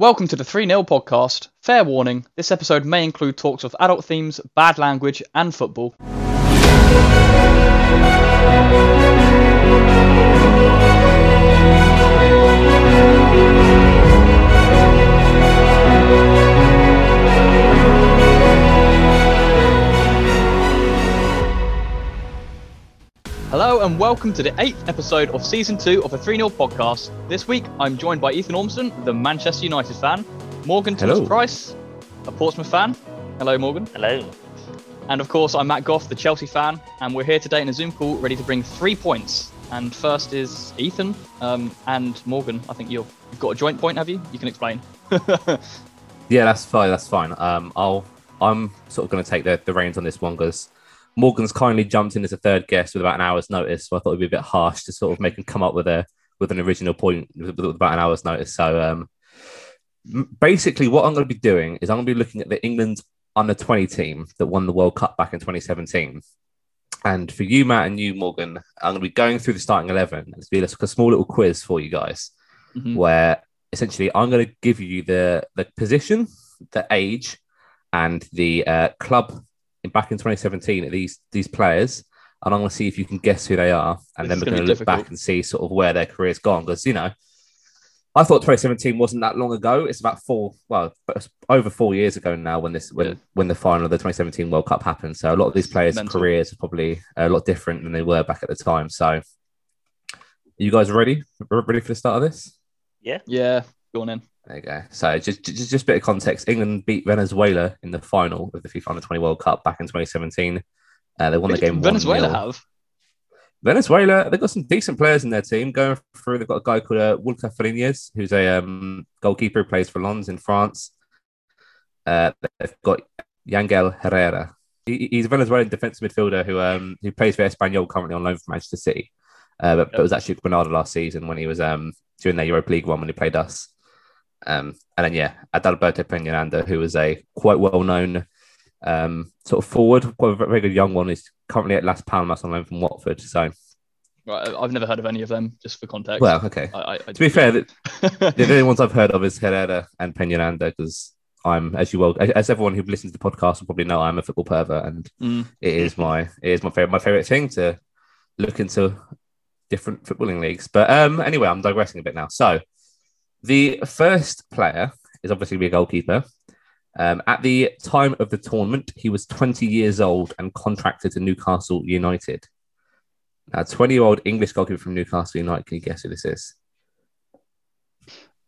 Welcome to the 3 0 podcast. Fair warning, this episode may include talks of adult themes, bad language, and football. Hello and welcome to the eighth episode of season two of the 3 0 podcast. This week I'm joined by Ethan Ormson, the Manchester United fan, Morgan Thomas Price, a Portsmouth fan. Hello, Morgan. Hello. And of course, I'm Matt Goff, the Chelsea fan, and we're here today in a Zoom call ready to bring three points. And first is Ethan um, and Morgan. I think you've, you've got a joint point, have you? You can explain. Yeah, that's fine. That's fine. Um, I'll I'm sort of going to take the, the reins on this one because Morgan's kindly jumped in as a third guest with about an hour's notice, so I thought it'd be a bit harsh to sort of make him come up with a with an original point with, with about an hour's notice. So um, basically, what I'm going to be doing is I'm going to be looking at the England under 20 team that won the World Cup back in 2017. And for you, Matt, and you, Morgan, I'm going to be going through the starting 11. It's be like a small little quiz for you guys Mhm. where essentially I'm going to give you the the position, the age, and the uh, club in, back in 2017 of these these players, and I'm going to see if you can guess who they are, and This then we're gonna going be to look back and see sort of where their career's gone because you know. I thought 2017 wasn't that long ago. It's about four, well, over four years ago now when this when Yeah. when the final of the 2017 World Cup happened. So a lot of these players' Mental. careers are probably a lot different than they were back at the time. So, you guys ready? Ready for the start of this? Yeah. Yeah, Going in. There you go. So just, just just a bit of context. England beat Venezuela in the final of the FIFA Under 20 World Cup back in 2017. Uh, they won the game. Venezuela 1-0. have? Venezuela, they've got some decent players in their team going through. They've got a guy called uh, Fariñez, who's a um, goalkeeper who plays for Lens in France. Uh, they've got Yangel Herrera. He, he's a Venezuelan defensive midfielder who um, who plays for Espanyol currently on loan from Manchester City. Uh, but, but was actually Granada last season when he was um, during their Europa League one when he played us. Um, and then yeah, Adalberto Peñaranda, who was a quite well known um, sort of forward, quite a very good young one. He's currently at Las Palmas on loan from Watford. So Right, I've never heard of any of them, just for context. well, okay. I, I, I, To be fair, the, the only ones I've heard of is Herrera and Peñaranda because I'm, as you well, as, as everyone who listens to the podcast will probably know, I'm a football pervert, and Mm. it is my it is my favorite my favorite thing to look into different footballing leagues. But um, anyway, I'm digressing a bit now. So the first player is obviously going to be a goalkeeper. Um, at the time of the tournament, he was 20 years old and contracted to Newcastle United. Now, 20 year old English goalkeeper from Newcastle United. Can you guess who this is?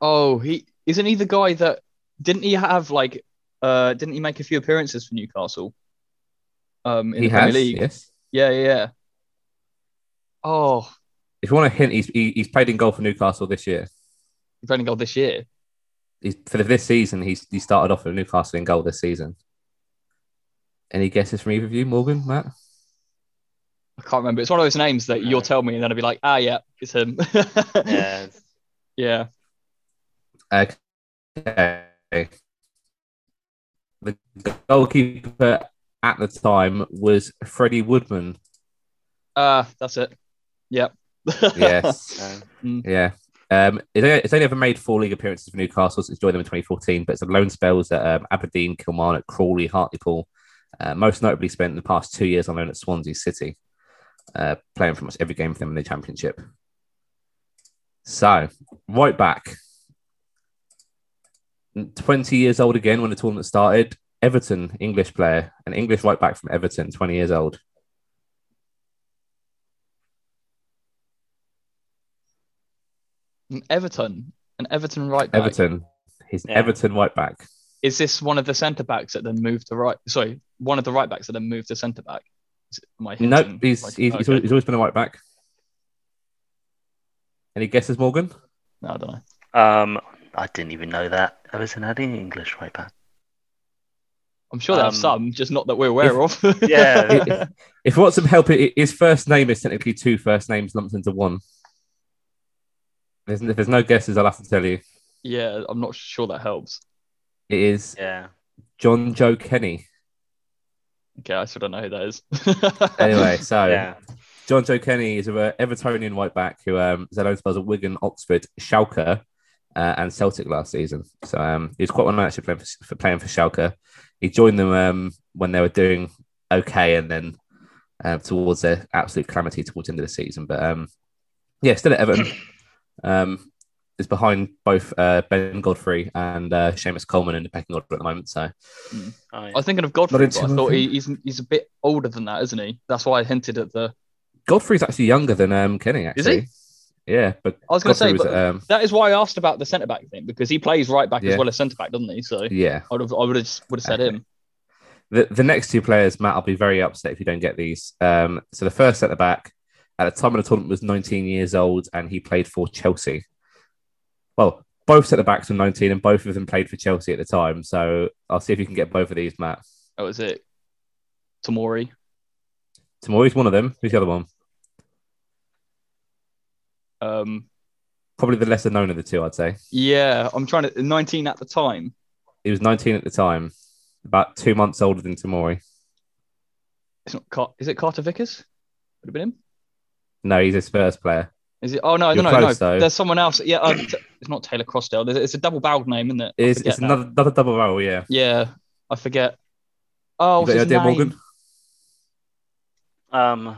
Oh, he isn't he the guy that didn't he have like uh didn't he make a few appearances for Newcastle? Um in he the Premier has, League. yes. Yeah, yeah, yeah. Oh, If you want a hint, he's he, he's played in goal for Newcastle this year. He's only got this year. He's, for this season, he's he started off for Newcastle in goal this season. Any guesses from either of you, Morgan, Matt? I can't remember. It's one of those names that you'll tell me and then I'll be like, ah yeah, it's him. Yeah. yeah. Okay. The goalkeeper at the time was Freddie Woodman. Uh that's it. Yep. Yes. Um, yeah. Um, it's, only, it's only ever made four league appearances for Newcastle since joined them in 2014, but it's a loan spells at um, Aberdeen, Kilmarnock, Crawley, Hartlepool. Uh, most notably spent the past two years on loan at Swansea City, uh, playing pretty much every game for them in the Championship. So, right back, 20 years old again when the tournament started. Everton, English player, an English right back from Everton, 20 years old. An Everton. An Everton right back. Everton, he's Yeah. Everton right back. Is this one of the centre backs that then moved to right? Sorry, one of the right backs that then moved to centre back. Is it- Am I hinting? Nope, he's, Like- he's, he's, okay. always, he's always been a right back. Any guesses, Morgan? No, I don't know. um, I didn't even know that. Everton had an English right back. I'm sure they have Um, some, just not that we're aware of. Yeah. If you want some help, i- his first name is technically two first names lumped into one. There's, if there's no guesses, I'll have to tell you. yeah, I'm not sure that helps. It is Yeah. Jonjoe Kenny. Okay, I sort don't know who that is. Anyway, so Yeah. Jonjoe Kenny is an Evertonian right back who um, is at loan spells at Wigan, Oxford, Schalke, uh, and Celtic last season. So um, he was quite one actually playing for, for playing for Schalke. He joined them um, when they were doing okay, and then uh, towards their absolute calamity towards the end of the season. But um, yeah, still at Everton. Um, is behind both uh, Ben Godfrey and uh, Seamus Coleman in the pecking order at the moment. So Oh, yeah. I was thinking of Godfrey, Not but I thought he, he's he's a bit older than that, isn't he? That's why I hinted at the. Godfrey's actually younger than um, Kenny. Actually, is he? Yeah, but I was going to say, Godfrey but was, um, that is why I asked about the centre back thing because he plays right back Yeah. as well as centre back, doesn't he? So yeah. I would have I would have would have said Okay. him. The, the next two players, Matt, I'll be very upset if you don't get these. Um, so the first centre back at the time of the tournament was 19 years old and he played for Chelsea. Well, both centre backs were 19 and both of them played for Chelsea at the time. So I'll see if you can get both of these, Matt. That was it. Tamori. Tamori's one of them. Who's the other one? Um, Probably the lesser known of the two, I'd say. yeah, I'm trying to 19 at the time. He was 19 at the time, about two months older than Tamori. It's not. Car- is it Carter Vickers? Would have been him. No, he's a Spurs player. Is it? Oh no, You're no, no, close, no. though. There's someone else. Yeah, uh, it's not Taylor Crossdale. There's- It's a double-barreled name, isn't it? I It's, it's another, another double barrel, yeah. Yeah, I forget. Oh, You what's got his name? Morgan? Um,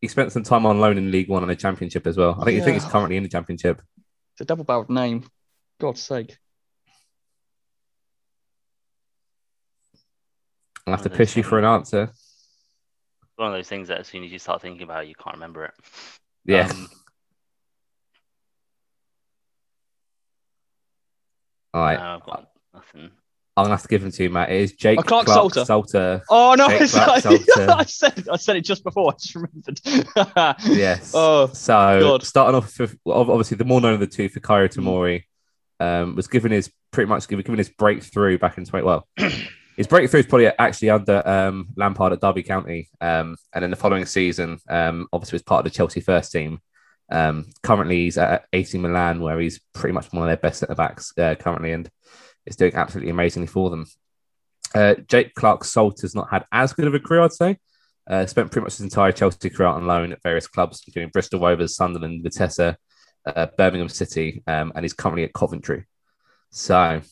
He spent some time on loan in League One and the Championship as well. I think you think he's currently in the Championship. It's a double-barreled name. God's sake. I'll have to push you for an answer. One of those things that as soon as you start thinking about it, you can't remember it. Yeah. Um, All right. no, I've got nothing. I'm gonna have to give them to you, Matt. It is Jake Oh, Clark Clarke-Salter. Salter. Oh no! Jake it's Clark like- Salter. I said I said it just before. I just remembered. Yes. Oh So God. starting off with obviously the more known of the two, Fikayo Mm. Tamori, um, was given his pretty much given, given his breakthrough back in 20. Well, his breakthrough is probably actually under um, Lampard at Derby County, um, and then the following season, um, obviously was part of the Chelsea first team. Um, currently, he's at AC Milan, where he's pretty much one of their best centre backs uh, currently, and is doing absolutely amazingly for them. Uh, Jake Clarke Salt has not had as good of a career, I'd say. Uh, spent pretty much his entire Chelsea career on loan at various clubs, including Bristol Rovers, Sunderland, Vitesse, uh, Birmingham City, um, and he's currently at Coventry. So,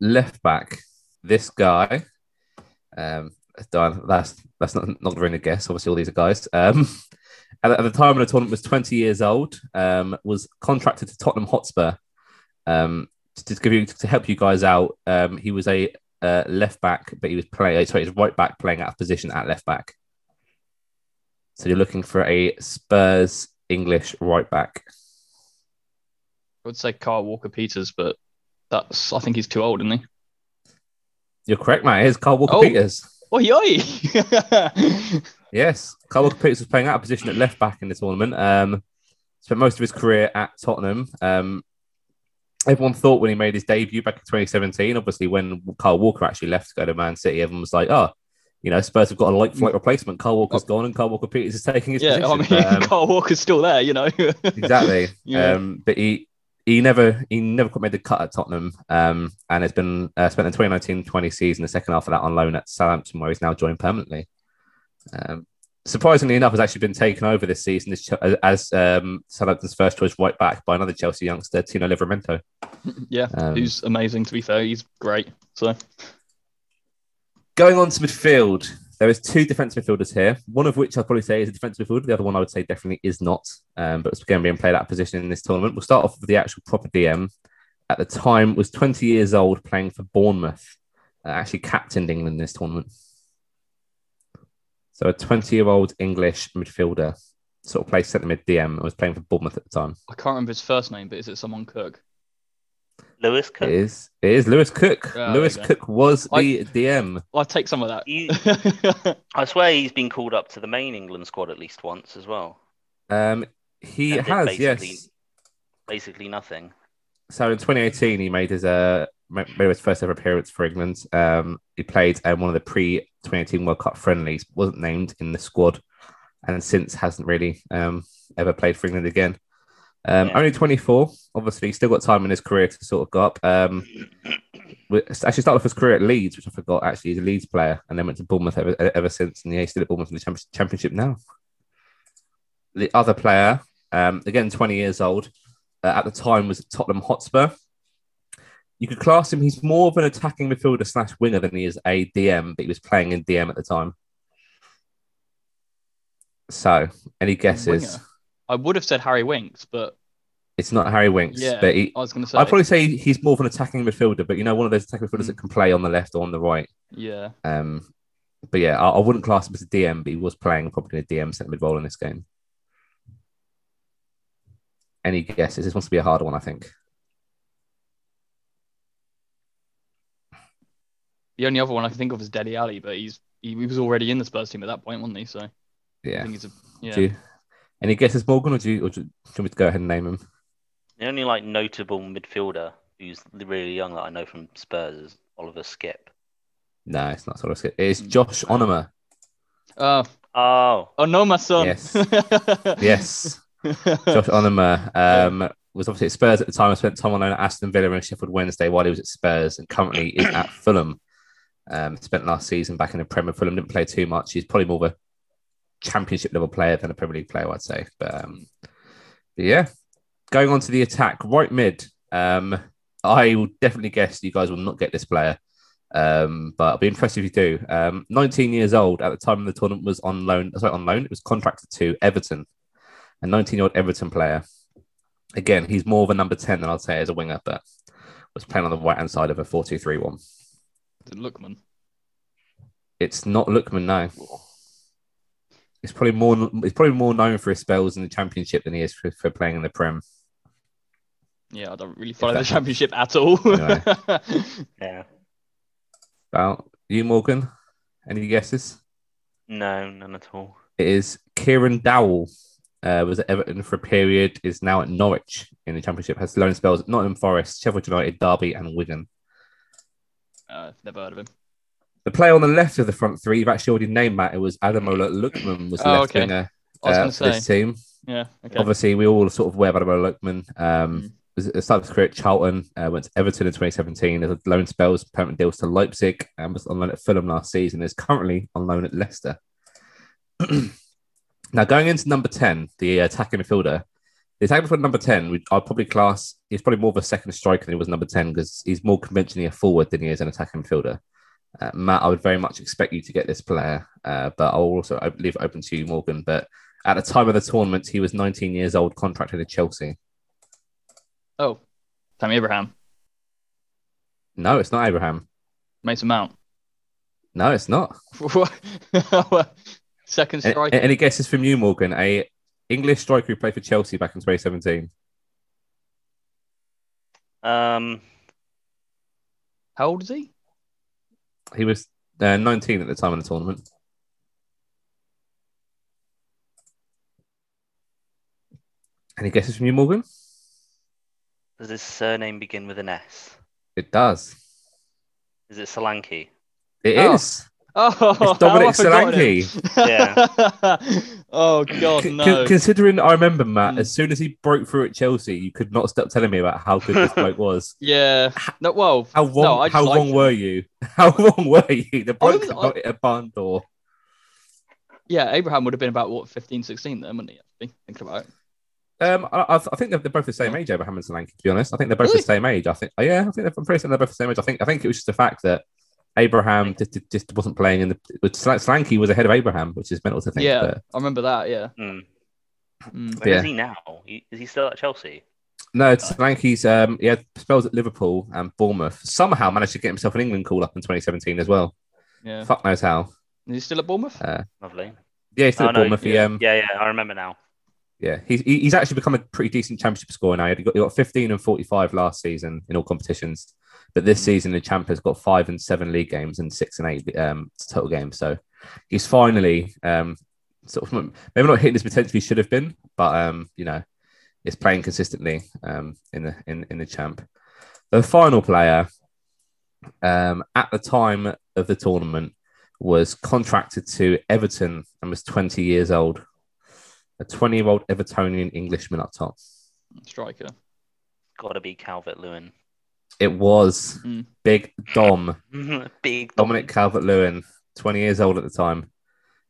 left back, this guy, um, Don, that's that's not not really a guess. Obviously, all these are guys. Um, at, at the time of the tournament, was 20 years old. Um, was contracted to Tottenham Hotspur. Um, to give you to help you guys out, um, he was a uh, left back, but he was playing. Sorry, he's right back playing out of position at left back. So you're looking for a Spurs English right back. I would say Kyle Walker Peters, but that's I think he's too old, isn't he? You're correct, mate. Here's Kyle Walker Oh. Peters. Oh yoi! Yes, Kyle Walker Peters was playing out of position at left back in the tournament. Um, spent most of his career at Tottenham. Um, everyone thought when he made his debut back in 2017, obviously when Kyle Walker actually left to go to Man City, everyone was like, "Oh, you know, Spurs have got a like for like replacement. Kyle Walker's gone, and Kyle Walker Peters is taking his yeah, I mean But, um, Kyle Walker's still there, you know. exactly. Yeah. Um, but he he never he never quite made the cut at Tottenham. Um, and has been uh, spent the 2019-20 season, the second half of that on loan at Southampton, where he's now joined permanently. Um, surprisingly enough, has actually been taken over this season as, as, um, Southampton's first choice right back by another Chelsea youngster, Tino Livramento. yeah, Um, who's amazing. To be fair, he's great. So Going on to midfield, there is two defensive midfielders here. One of which I'd probably say is a defensive midfielder. The other one I would say definitely is not. Um, but it's going to be in play that position in this tournament. We'll start off with the actual proper DM. At the time, was 20 years old, playing for Bournemouth. Uh, actually captained England in this tournament. So a 20 year old English midfielder, sort of plays centre mid DM, and was playing for Bournemouth at the time. I can't remember his first name, but is it someone Cook? Lewis Cook. is. It is Lewis Cook. Ah, Lewis Cook was I- the DM. I'll take some of that. You- I swear he's been called up to the main England squad at least once as well. Um, he And has, basically- yes. Basically nothing. So in 2018, he made his uh made his first ever appearance for England. Um, he played um, one of the pre 2018 World Cup friendlies, wasn't named in the squad, and since hasn't really um ever played for England again. Um, Yeah. only 24. Obviously, he's still got time in his career to sort of go up. Um, actually started off his career at Leeds, which I forgot. Actually, he's a Leeds player, and then went to Bournemouth ever, ever since, and yeah, he's still at Bournemouth in the Champions- Championship now. The other player Um, again, 20 years old. Uh, at the time was Tottenham Hotspur. You could class him, he's more of an attacking midfielder slash winger than he is a DM, but he was playing in DM at the time. So, any guesses? Winger. I would have said Harry Winks, but It's not Harry Winks, yeah, but he, I was going to say. I'd probably say he's more of an attacking midfielder, but you know, one of those attacking midfielders Mm. that can play on the left or on the right. yeah. Um, but yeah, I, I wouldn't class him as a DM, but he was playing probably in a DM centre mid role in this game. Any guesses? This wants to be a harder one, I think. The only other one I can think of is Dele Alli, but he's he, he was already in the Spurs team at that point, wasn't he? So I Yeah. think he's a yeah. Do you, any guesses, Morgan, or do you, or do you want me to go ahead and name him? The only like notable midfielder who's really young that I know from Spurs is Oliver Skipp. No, it's not Oliver of Skipp. It's Mm. Josh Onomah. Oh, Oh, oh no, my son. Yes. Yes, Josh Onomah um, was obviously at Spurs at the time. I spent time on loan at Aston Villa and Sheffield Wednesday while he was at Spurs, and currently is at Fulham. Um, spent last season back in the Premier. Fulham didn't play too much. He's probably more of a Championship level player than a Premier League player, I'd say. But, um, but yeah, going on to the attack, right mid. Um, I will definitely guess you guys will not get this player. Um, but I'll be impressed if you do. Um, 19 years old at the time of the tournament was on loan. Sorry, on loan. It was contracted to Everton, a 19 year old Everton player. Again, he's more of a number 10 than I'd say as a winger, but was playing on the right hand side of a 4 2 3 1. Lookman. It's not Lookman now. It's probably more. It's probably more known for his spells in the Championship than he is for, for playing in the Prem. Yeah, I don't really follow the championship at all. Anyway. yeah. Well, you, Morgan. Any guesses? No, none at all. It is Kieran Dowell. Uh, was at Everton for a period. Is now at Norwich in the Championship. Has loan spells at Nottingham Forest, Sheffield United, Derby, and Wigan. uh, never heard of him. The player on the left of the front three, you've actually already named Matt. It was Ademola Lookman was the Oh, left okay. winger I uh, for to this team. Yeah. Okay. Obviously, we all sort of wear of Ademola Lookman. Um, Mm. Was at the start of his career at Charlton, uh, went to Everton in 2017 as a loan spells, permanent deals to Leipzig, and was on loan at Fulham last season. Is currently on loan at Leicester. now, going into number 10, the attacking midfielder, the attacking midfielder number 10, we- I'd probably class, he's probably more of a second striker than he was number 10 because he's more conventionally a forward than he is an attacking midfielder. Uh, Matt, I would very much expect you to get this player, uh, but I'll also leave it open to you, Morgan. But at the time of the tournament, he was 19 years old, contracted at Chelsea. Oh, Tammy Abraham, No, it's not Abraham. Mason Mount. No, it's not. Second A- striker. any guesses from you, Morgan? A English striker who played for Chelsea back in 2017. Um, How old is he? He was uh, 19 at the time of the tournament. Any guesses from you, Morgan? Does his surname begin with an S? It does. Is it Solanke? It Oh. is. Oh, It's Dominic how I forgot oh God, no. con- considering I remember Matt, Mm. as soon as he broke through at Chelsea, you could not stop telling me about how good this bloke was. yeah. No. Well. How wrong? No, how wrong him. were you? How wrong were you? The bloke was- could not hit a barn door. Yeah. Abraham would have been about what 15, 16 then, wouldn't he? Actually, thinking about it. Um, I, I I think they're, they're both the same age, Abraham and Solanke. To be honest, I think they're both Really? the same age. I think, oh, yeah, I think they're, I'm pretty certain they're both the same age. I think, I think it was just the fact that Abraham just, just- just wasn't playing in the. But Solanke was ahead of Abraham, which is mental to think. yeah, But I remember that. Yeah. Hmm. Mm. Where is Yeah. he now? Is he still at Chelsea? no, it's Solanke's. Um, he had spells at Liverpool and Bournemouth. Somehow managed to get himself an England call up in 2017 as well. Yeah. Fuck knows how. Is he still at Bournemouth? Uh, Lovely. yeah, he's still Oh, at no, Bournemouth. He, um, yeah, yeah, I remember now. Yeah, he's he's actually become a pretty decent championship scorer now. He got, he got 15 and 45 last season in all competitions, but this season the champ has got five and seven league games and six and eight um, total games. So he's finally um, sort of maybe not hitting his potential he should have been, but um, you know, is playing consistently um, in the in, in the champ. The final player um, at the time of the tournament was contracted to Everton and was 20 years old a 20 year old Evertonian Englishman up top. Striker. Got to be Calvert Lewin. It was Mm. Big Dom, Big Dominic Calvert Lewin, 20 years old at the time.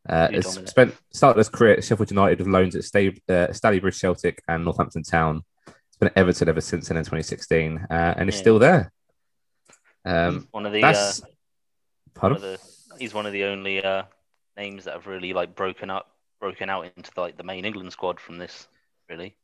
Uh, has spent started his career at Sheffield United with loans at Sta- uh, Stalybridge Celtic and Northampton Town. He's been at Everton ever since then in 2016, uh, and he's Yeah. still there. Um, One of the, uh, that's one of the he's one of the only uh, names that have really like broken up, broken out into like the main England squad from this. Really,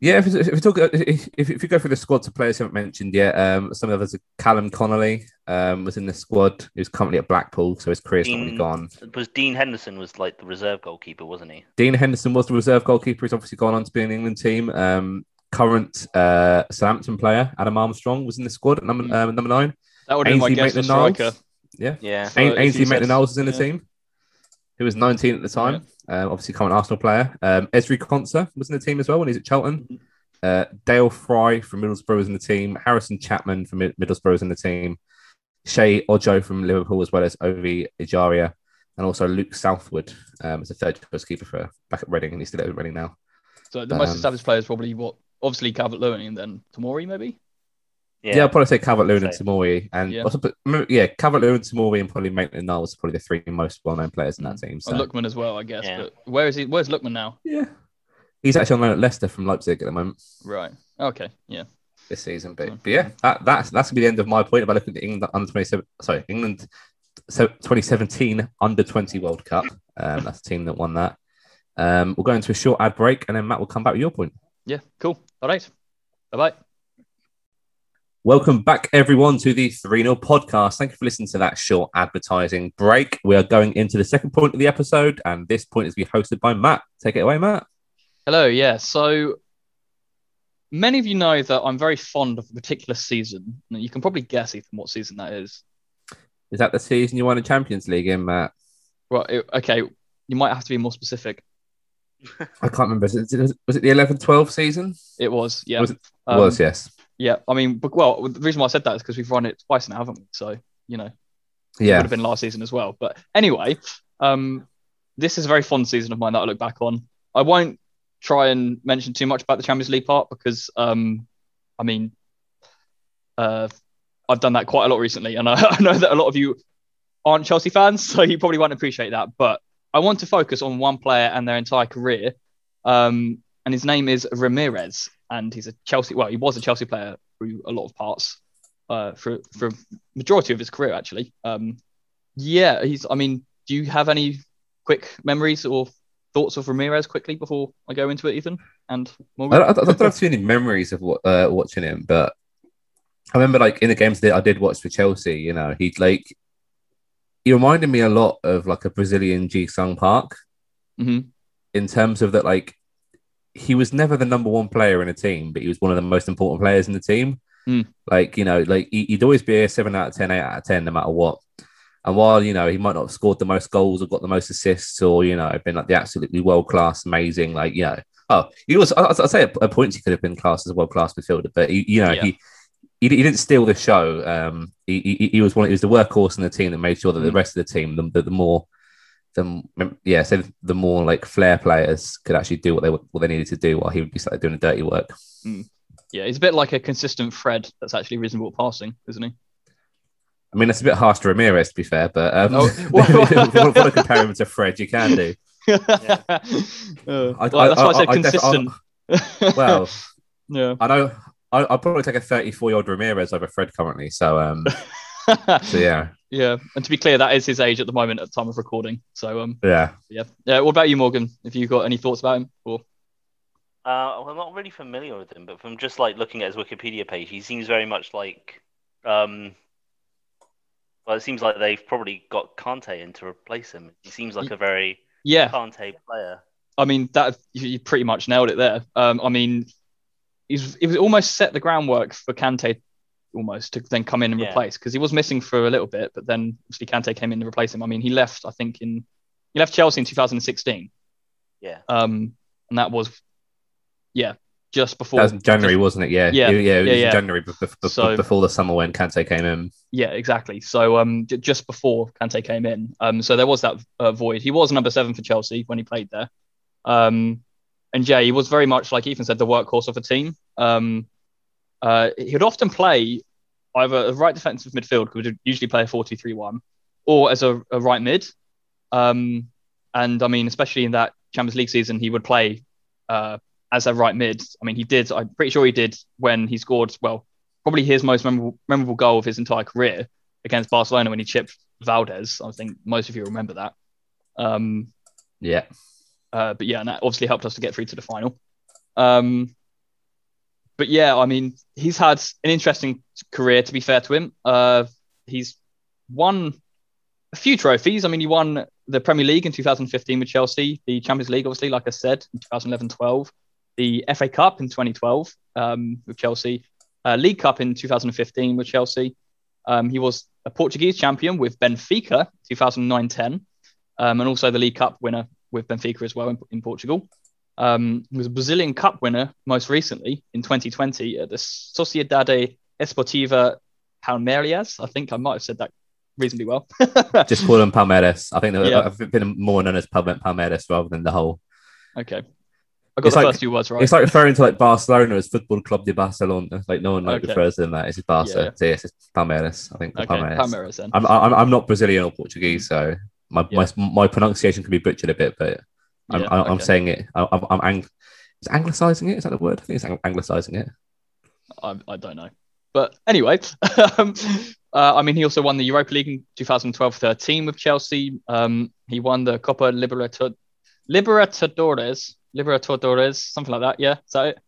Yeah, if, if we talk, if, if if you go through the squad of players who haven't mentioned yet, um, some of the others, are Callum Connolly um, was in the squad. He was currently at Blackpool, so his career's not really gone. was Dean Henderson was like the reserve goalkeeper, wasn't he? Dean Henderson was the reserve goalkeeper. He's obviously gone on to be in the England team. Um, current uh, Southampton player Adam Armstrong was in the squad at number um, number nine. That would be my guess striker. Yeah, Yeah, So Ainsley you Maitland-Niles was in the yeah. team. He was 19 at the time. Um, obviously, current Arsenal player. Um, Ezri Konsa was in the team as well when he's at Cheltenham. Mhm. Uh, Dael Fry from Middlesbrough was in the team. Harrison Chapman from Mid- Middlesbrough was in the team. Sheyi Ojo from Liverpool, as well as Ovie Ejaria, and also Luke Southwood um, as a third choice keeper for back at Reading, and he's still at Reading now. So the most Um, established player is probably what, obviously Calvert Lewin and then Tamori maybe. Yeah, I'd probably say Calvert Lewin and Same. Tamori, and Yeah. also, but, yeah, Calvert Lewin, Tamori, and probably Maitland Niles are probably the three most well known players in that team. So. Or Lookman as well, I guess. Yeah. But where is he? Where's Lookman now? Yeah. He's actually on loan at Leicester from Leipzig at the moment Right. Okay. Yeah. this season. But, Mm. but yeah, that, that's that's gonna be the end of my point about looking at England under twenty seven sorry, England so 2017 under 20 World Cup. Um, that's the team that won that. Um, we'll go into a short ad break and then Matt will come back with your point. Yeah. Cool. All right. Bye bye. Welcome back, everyone, to the 3 0 podcast. Thank you for listening to that short advertising break. We are going into the second point of the episode, and this point is to be hosted by Matt. Take it away, Matt. Hello. Yeah. So many of you know that I'm very fond of a particular season. You can probably guess Ethan what season that is. Is that the season you won the Champions League in, Matt? Well, it, okay. You might have to be more specific. I can't remember. Was it, was it the 11 12 season? It was. Yeah. Was it- Um, was, yes. Yeah. I mean, but, well, the reason why I said that is because we've run it twice now, haven't we? So you know. It Yeah. would have been last season as well. But anyway, um, this is a very fun season of mine that I look back on. I won't try and mention too much about the Champions League part because, um, I mean, uh, I've done that quite a lot recently, and I, I know that a lot of you aren't Chelsea fans, so you probably won't appreciate that. But I want to focus on one player and their entire career, um, and his name is Ramires, and he's a Chelsea. Well, he was a Chelsea player through a lot of parts, uh, for for majority of his career actually. Um, yeah, he's. I mean, do you have any quick memories or thoughts of Ramires quickly before I go into it, Ethan and I, Morgan? I, I don't have too many memories of what, uh, watching him, but I remember like in the games that I did watch for Chelsea, you know, he'd like he reminded me a lot of like a Brazilian Ji Sung Park hmm in terms of that, like he was never the number one player in a team, but he was one of the most important players in the team. Mm. Like, you know, like he, he'd always be a seven out of 10, eight out of 10, no matter what. And while, you know, he might not have scored the most goals or got the most assists or, you know, been like the absolutely world class, amazing, like, you know, oh, he was, I- I'd say at at points he could have been classed as a world class midfielder, but, he, you know, Yeah. he, he, he didn't steal the show. Um, he, he, he was one. He was the workhorse in the team that made sure that the Mm. rest of the team, the, the more, the yeah, so the more like flair players could actually do what they what they needed to do while he would be sort of doing the dirty work. Yeah, he's a bit like a consistent Fred that's actually reasonable at passing, isn't he? I mean, that's a bit harsh to Ramires, to be fair, but um, Oh, if you want to compare him to Fred, you can do. Uh, I- well, I- that's why I, I- said I def- consistent. Well, yeah. I know I, I'd probably take a 34 year old Ramirez over Fred currently. So, um, so yeah, yeah, and to be clear, that is his age at the moment at the time of recording. So, um, yeah. yeah, yeah. What about you, Morgan? If you got any thoughts about him, or Uh, well, I'm not really familiar with him, but from just like looking at his Wikipedia page, he seems very much like. Um, well, it seems like they've probably got Kante in to replace him. He seems like a very yeah, Kante player. I mean that you, you pretty much nailed it there. Um, I mean, he's he was almost set the groundwork for Kante almost to then come in and Yeah. replace because he was missing for a little bit, but then obviously Kante came in to replace him. I mean, he left I think in he left Chelsea in 2016, Yeah. um, and that was yeah just before That was in January, wasn't it? Yeah, Yeah, yeah, yeah. Yeah, yeah. January be- be- be- So- before the summer when Kante came in. Yeah, exactly. So um, j- just before Kante came in, um, so there was that uh, void. He was number seven for Chelsea when he played there, um, and Jay he was very much like Ethan said, the workhorse of the team. Um, uh, he would often play either a right defensive midfield, who would usually play a 4-2-3-1, or as a, a right mid. Um, and I mean, especially in that Champions League season, he would play uh, as a right mid. I mean, he did. I'm pretty sure he did when he scored. Well, probably his most memorable, memorable goal of his entire career against Barcelona when he chipped Valdés. I think most of you remember that. Um, Yeah. uh, but yeah, and that obviously helped us to get through to the final. Um, but yeah, I mean, he's had an interesting career. To be fair to him, uh, he's won a few trophies. I mean, he won the Premier League in 2015 with Chelsea, the Champions League, obviously, like I said, in 2011-12, the FA Cup in 2012 um, with Chelsea, uh, League Cup in 2015 with Chelsea. Um, he was a Portuguese champion with Benfica 2009-10, um, and also the League Cup winner with Benfica as well in, in Portugal. Um, he was a Brazilian Cup winner most recently in 2020 at the Sociedade Esportiva Palmeiras. I think I might have said that reasonably well. Just call him Palmeiras. I think they're- Yeah. Been more known as Palmeiras rather than the whole. okay. I got It's the like- first two words right. It's like referring to like Barcelona as Football Club de Barcelona. Like no one like Okay. refers to them that. It's Barca. Yeah. So yes, it's Palmeiras. I think okay, Palmeiras. Palmeiras then. I'm, I'm I'm not Brazilian or Portuguese, so my Yeah. my, my pronunciation can be butchered a bit, but I'm Yeah, I'm, I'm saying it. I'm I'm, ang- is anglicizing it. Is that the word? I think it's ang- anglicizing it. I, I don't know. But anyway, um, uh, I mean, he also won the Europa League in 2012-13 with Chelsea. Um, he won the Copa Libertad- Libertadores, Libertadores, something like that. Yeah, is that it?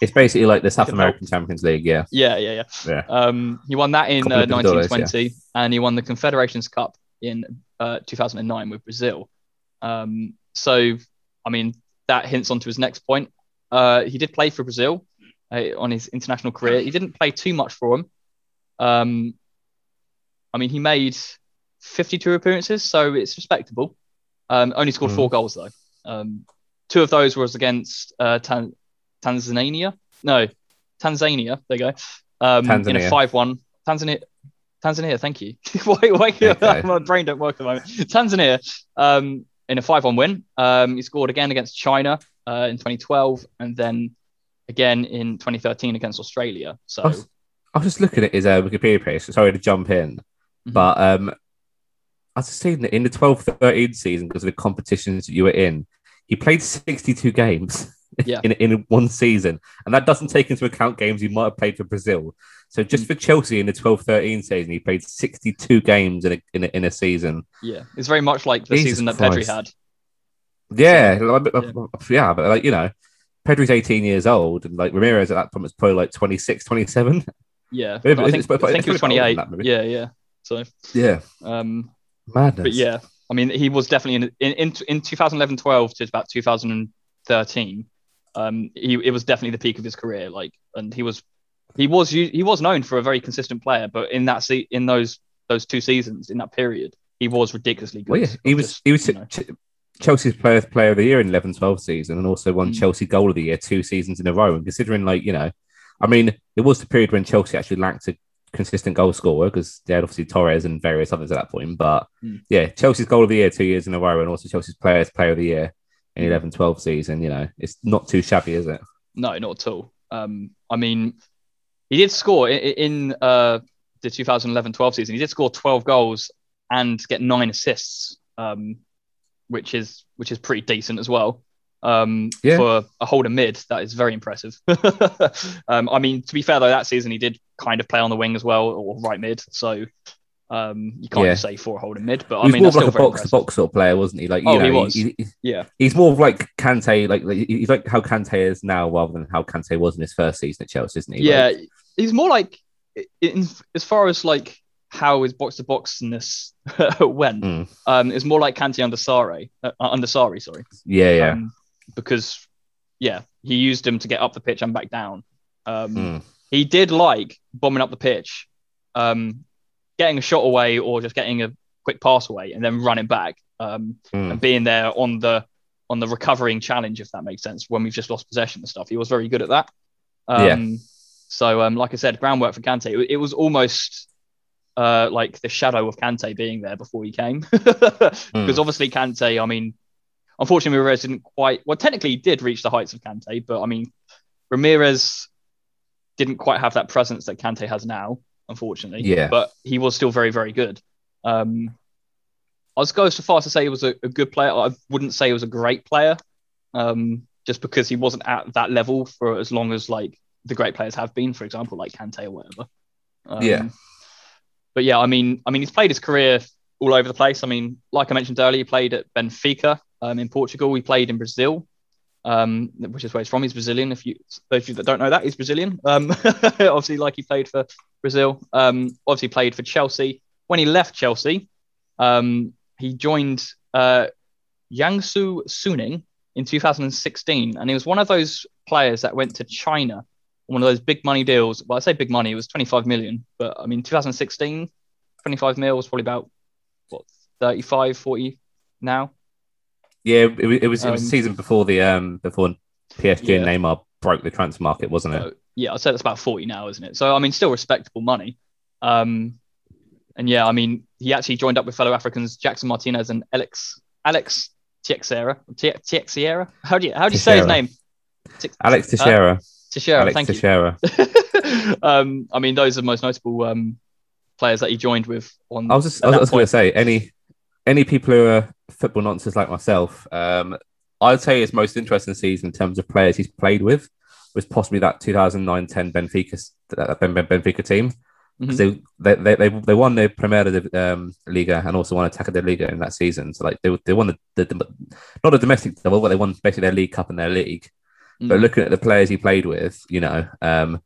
It's basically like the South. American Champions League. Yeah, Yeah, yeah, yeah. yeah. Um, he won that in uh, Libertadores, 1920, and he won the Confederations Cup in uh, 2009 with Brazil. Um, so, I mean, that hints onto his next point. Uh, he did play for Brazil uh, on his international career. He didn't play too much for him. Um, I mean, he made 52 appearances, so it's respectable. Um, only scored Mhm. four goals though. Um, two of those was against uh, Tan- Tanzania. No, Tanzania. There you go. Um, in a five-one. Tanzania. Tanzania. Thank you. why? Why? Okay. My brain don't work at the moment. Tanzania. In a five-one win. Um, he scored again against China uh, in 2012, and then again in 2013 against Australia. So I was, I was just looking at his uh, Wikipedia page. so Sorry to jump in, Mhm. but um, I was just saying that in the 12-13 season, because of the competitions that you were in, he played 62 games Yeah. in, in one season. And that doesn't take into account games he might have played for Brazil. So just Mm. for Chelsea in the 12-13 season, he played 62 games in a, in a, in a season. yeah, it's very much like the Jesus season that Pedri had. Yeah, like, yeah. yeah. but like, you know, Pedri's 18 years old and like Ramires at that point was probably like 26, 27. Yeah, Maybe I think, it's- I think he was it's probably older 28. that. Yeah, yeah. So, Yeah. um, Madness. but yeah, I mean, he was definitely in in in, in 2011-12 to about 2013. Um, he it was definitely the peak of his career. Like, and he was he was he was known for a very consistent player, but in that se- in those those two seasons in that period, he was ridiculously good. Well, yeah, he was just, he was you know, Ch- Chelsea's player player of the year in 11-12 season, and also won Mm. Chelsea goal of the year two seasons in a row. And considering, like you know, I mean, it was the period when Chelsea actually lacked a consistent goal scorer because they had obviously Torres and various others at that point. But Mm. yeah, Chelsea's goal of the year two years in a row, and also Chelsea's players player of the year in Mm. 11-12 season. You know, it's not too shabby, is it? No, not at all. Um, I mean, he did score in, in uh, the 2011-12 season. He did score 12 goals and get nine assists, um, which is which is pretty decent as well. Um, Yeah. For a holder mid, that is very impressive. um, I mean, to be fair though, that season he did kind of play on the wing as well, or right mid. So um, you can't Yeah. just say four holder mid, but He I mean, more that's like still a box to box sort of player, wasn't he? Like you Oh, know, he was. he- Yeah, he's more of like Kante, like, like he's like how Kante is now, rather than how Kante was in his first season at Chelsea, isn't he? Yeah, Like, he's more like in as far as like how his box to boxness went. Mm. Um, it's more like Kante under Sarri, uh, under Sarri, sorry. yeah, yeah. Um, because yeah, he used him to get up the pitch and back down. Um, Mm. He did like bombing up the pitch, um, getting a shot away or just getting a quick pass away and then running back um, Mm. and being there on the on the recovering challenge, if that makes sense. When we've just lost possession and stuff, he was very good at that. Um, Yeah. So, um, like I said, groundwork for Kante. It, it was almost uh, like the shadow of Kante being there before he came, because obviously Kante. I mean, unfortunately, Ramires didn't quite. Well, technically, he did reach the heights of Kante, but I mean, Ramires didn't quite have that presence that Kante has now, unfortunately. Yeah. But he was still very, very good. Um, I was go so far as to say he was a, a good player. I wouldn't say he was a great player, um, just because he wasn't at that level for as long as like the great players have been, for example, like Kante or whatever. Um, Yeah. But yeah, I mean, I mean, he's played his career all over the place. I mean, like I mentioned earlier, he played at Benfica um, in Portugal. He played in Brazil, um, which is where he's from. He's Brazilian. If you those of you that don't know that, he's Brazilian. Um, obviously, like he played for Brazil. Um, obviously played for Chelsea. When he left Chelsea, um, he joined uh, Jiangsu Suning in 2016, and he was one of those players that went to China, one of those big money deals. Well, I say big money, it was 25 million, but I mean 2016, 25 mil was probably about what 35, 40 now. Yeah, it, was- it was it was Um, season before the um before PSG and Neymar broke the transfer market, wasn't it? So, yeah, I'd say that's about 40 now, isn't it? So I mean, still respectable money. Um, and yeah, I mean, he actually joined up with fellow Africans Jackson Martinez and Alex Alex Teixeira. Teixeira. How do you how do you say his name? Te- Alex uh, Teixeira. Teixeira. Alex thank Teixeira. you. um, I mean, those are the most notable um, players that he joined with. On I was just I was, was going to say any any people who are football nonsense like myself. Um, I'd say his most interesting season in terms of players he's played with was possibly that 2009-10 Benfica Ben- Ben- Benfica team. 'Cause Mm-hmm. They, they, they, they won the Primera um, Liga and also won Ataca de Liga in that season. So like they, they won the, the, the not a domestic level, but they won basically their league cup and their league. But Mhm. looking at the players he played with, you know, um,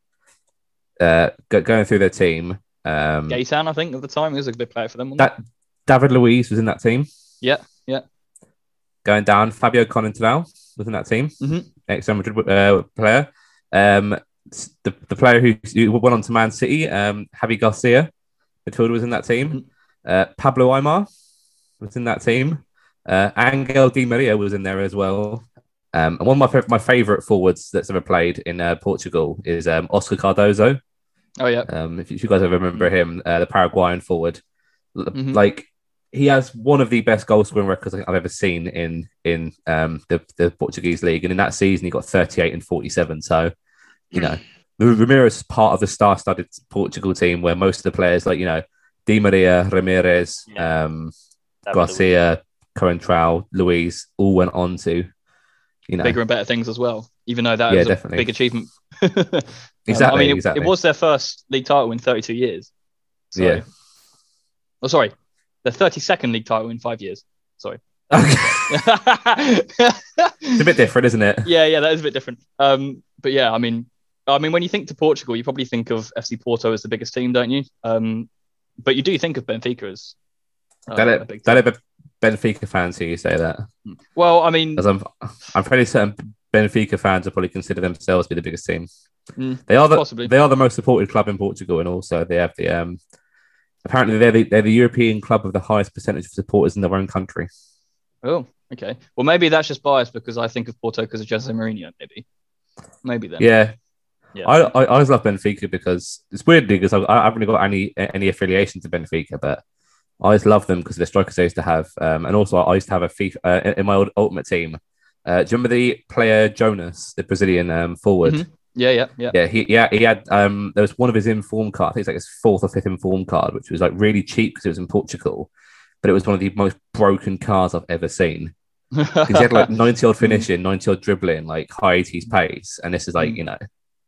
uh, go, going through their team, um, Gaitán, I think at the time, he was a good player for them. that David Luiz was in that team. Yeah, yeah. Going down, Fabio Coentrao was in that team, Mhm. ex Madrid uh, player. Um, the, the player who, who went on to Man City, um, Javi Garcia, midfielder was in that team. Mhm. Uh, Pablo Aimar was in that team. Uh, Angel Di Maria was in there as well. Um, and one of my, my favorite forwards that's ever played in uh, Portugal is um, Oscar Cardozo. Oh yeah. Um, if, you- guys ever remember him, uh, the Paraguayan forward, Mhm. like he has one of the best goal scoring records I think I've ever seen in in um, the the Portuguese league, and in that season he got 38 and 47. So, you know, Ramires is part of the star-studded Portugal team where most of the players, like you know, Di Maria, Ramires, Yeah. um, David Luiz. Garcia, Coentrao, Luiz, all went on to, you know, bigger and better things as well. Even though that Yeah, was a definitely. big achievement. Um, Exactly, I mean, it, exactly. it was their first league title in 32 years. So, Yeah. Oh, sorry, the 32nd league title in five years. Sorry. it's a bit different, isn't it? yeah, yeah, that is a bit different. Um, but yeah, I mean, I mean, when you think to Portugal, you probably think of FC Porto as the biggest team, don't you? Um, but you do think of Benfica as uh, That it, that it Benfica fans who you say that. Well, I mean, As I'm, I'm fairly certain Benfica fans will probably consider themselves to be the biggest team. Mm, they are the possibly. they are the most supported club in Portugal, and also they have the um. Apparently, they're the, they're the European club with the highest percentage of supporters in their own country. oh, okay. Well, maybe that's just biased because I think of Porto because of Jose Mourinho. Maybe, maybe then. Yeah, Yeah. I, I I always love Benfica because it's weird because I, I haven't really got any any affiliation to Benfica, but I always love them because of the strikers I used to have, um, and also I used to have a FIFA uh, in- in my old ultimate team. Uh, do you remember the player Jonas, the Brazilian um, forward? Mhm. Yeah, yeah, yeah. Yeah, he yeah he had um there was one of his inform card. I think it's like his fourth or fifth inform card, which was like really cheap because it was in Portugal, but it was one of the most broken cards I've ever seen. he had like ninety odd finishing, ninety odd dribbling, like high eighties pace, and this is like Mm. you know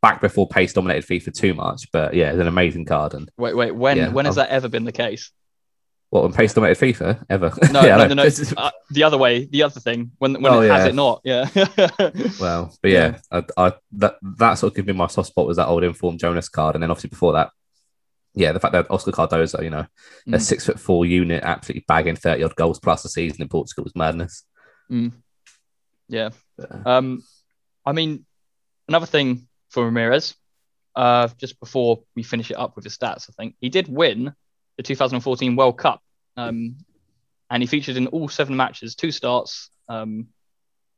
back before pace dominated FIFA too much. But yeah, it's an amazing card. And wait, wait. When Yeah, when has I've- that ever been the case? What when pace dominated FIFA ever? No, Yeah, no, no, no. Uh, the other way, the other thing. When when Oh, it has it not, yeah. Well, but yeah, I, I that that sort of gave me my soft spot was that old informed Jonas card, and then obviously before that, yeah, the fact that Oscar Cardozo, you know, a Mm. six foot four unit, absolutely bagging thirty odd goals plus a season in Portugal was madness. yeah. Um, I mean, another thing for Ramires, uh, just before we finish it up with his stats, I think he did win the 2014 World Cup, um, and he featured in all seven matches, two starts. Um,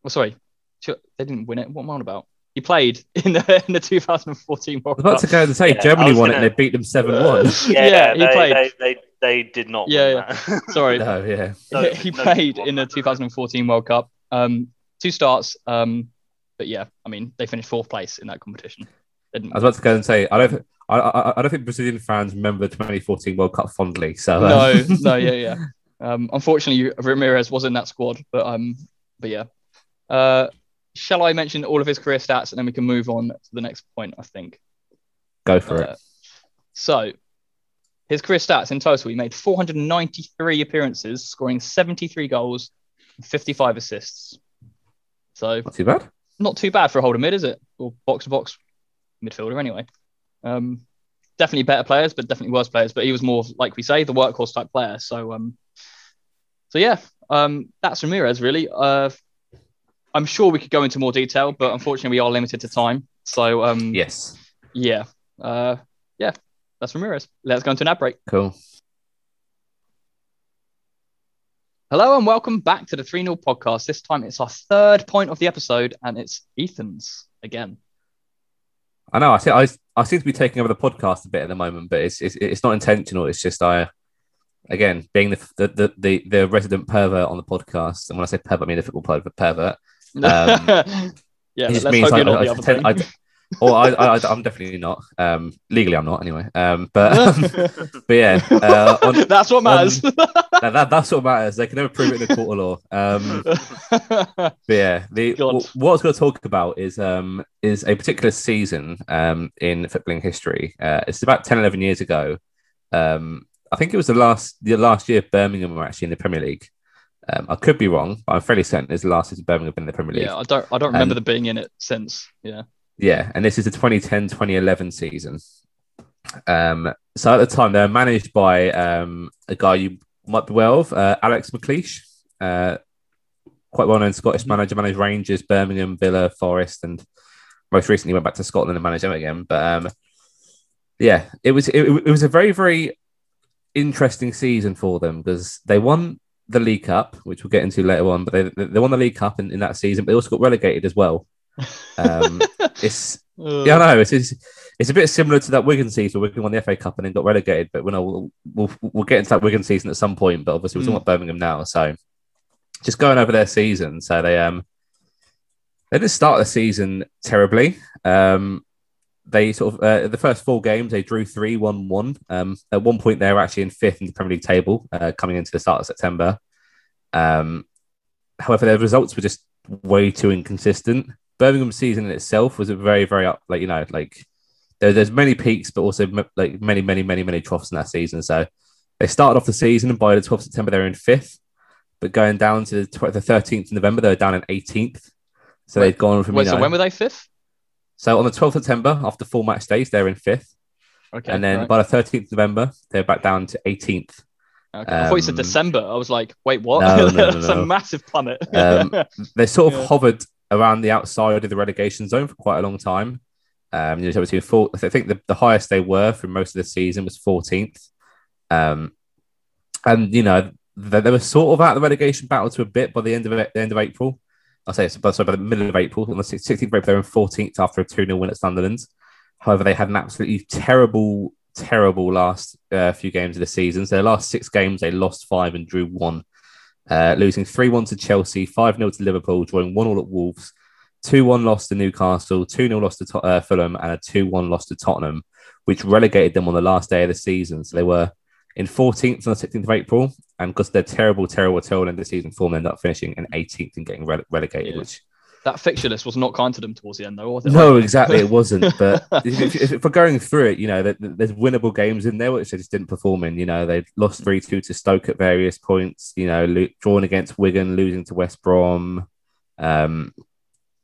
well, sorry, two, they didn't win it. What am I on about? He played in the in the 2014 World I was about Cup. to go and say Yeah, Germany won it gonna- and they beat them seven one. Yeah, he they, played. They, they, they did not. Yeah, win yeah. that. Sorry, no, yeah, No, he no, played in the 2014 World Cup. Um, two starts. Um, but yeah, I mean, they finished fourth place in that competition. Didn't I was about to go and say I don't. I, I, I don't think Brazilian fans remember the 2014 World Cup fondly. So uh, no, no, yeah, yeah. Um, unfortunately, Ramires was in that squad, but um, but yeah. Uh, shall I mention all of his career stats and then we can move on to the next point? I think. Go for Uh, it. So, his career stats in total, he made 493 appearances, scoring 73 goals, and 55 assists. So Not too bad. not too bad for a holder mid, is it? Or box to box midfielder anyway. Um, definitely better players, but definitely worse players. But he was more, like we say, the workhorse type player. So, um, so yeah, um, that's Ramires really. Uh, I'm sure we could go into more detail, but unfortunately, we are limited to time. So, um, Yes. yeah, uh, yeah, that's Ramires. Let's go into an ad break. Cool. Hello and welcome back to the 3 0 podcast. This time it's our third point of the episode and it's Ethan's again. I know. I, see, I I seem to be taking over the podcast a bit at the moment, but it's it's, it's not intentional. It's just I, again, being the the, the the the resident pervert on the podcast, and when I say pervert, I mean the football pervert. pervert. Um, yeah, it just let's means I, I, the I other I, thing. Or I, I, I, I'm definitely not. Um, legally, I'm not anyway. Um, but um, but yeah, uh, on, That's what matters. that, that that's what matters. They can never prove it in the court of law. Um, But yeah, the God. w- what I was going to talk about is um is a particular season um in footballing history. Uh, it's about 10, 11 years ago. Um, I think it was the last the last year Birmingham were actually in the Premier League. Um, I could be wrong, but I'm fairly certain it's the last year Birmingham have been in the Premier League. yeah, I don't I don't remember Um, them being in it since. Yeah. Yeah, and this is the 2010-2011 season. Um, so at the time they were managed by um, a guy you might be well of, uh, Alex McLeish, uh, quite well known Scottish manager, managed Rangers, Birmingham, Villa, Forest, and most recently went back to Scotland and managed them again. But um, yeah, it was it, it was a very very interesting season for them because they won the League Cup, which we'll get into later on. But they they won the League Cup in, in that season, but they also got relegated as well. Um, it's yeah, I know. It's, it's it's a bit similar to that Wigan season. where Wigan won the FA Cup and then got relegated. But we'll we'll, we'll, we'll get into that Wigan season at some point. But obviously, we're talking Mm. about Birmingham now. So just going over their season. So they um they didn't start the season terribly. Um, they sort of uh, the first four games they drew three, one, one. Um, at one point they were actually in fifth in the Premier League table, uh, coming into the start of September. Um, however, their results were just way too inconsistent. Birmingham season in itself was a very, very up, like you know, like there, there's many peaks, but also m- like many, many, many, many troughs in that season. So they started off the season, and by the 12th of September they were in fifth, but going down to the, the 13th of November they were down in 18th. So Wait, they'd gone from Wait, you so when were they fifth? so on the 12th of September after four match days they're in fifth, Okay. and then right. by the 13th of November they're back down to 18th. okay. I thought you said um, December. I was like, wait, what? No, no, no, That's a massive plummet. Um, they sort of Yeah. hovered around the outside of the relegation zone for quite a long time. Um, you know, between four, I think the, the highest they were for most of the season was 14th. Um, and you know, they, they were sort of out of the relegation battle to a bit by the end of it, the end of April. I'll say so, sorry, by the middle of April, on the 16th of April, they were in 14th after a 2 0 win at Sunderland. However, they had an absolutely terrible, terrible last uh, few games of the season. So, their last six games, they lost five and drew one uh, losing 3 1 to Chelsea, 5 0 to Liverpool, drawing 1 all at Wolves, 2 1 loss to Newcastle, 2 0 loss to Tot- uh, Fulham, and a 2 1 loss to Tottenham, which relegated them on the last day of the season. So they were in 14th on the 16th of April, and because of their terrible, terrible tail end of the season form, they ended up finishing in 18th and getting rele- relegated, Yeah. which that fixture list was not kind to them towards the end, though, no, exactly, it wasn't. But if, if, if we're going through it, you know, there- there's winnable games in there which they just didn't perform in. You know, they lost three two to Stoke at various points. You know, lo- drawn against Wigan, losing to West Brom. Um,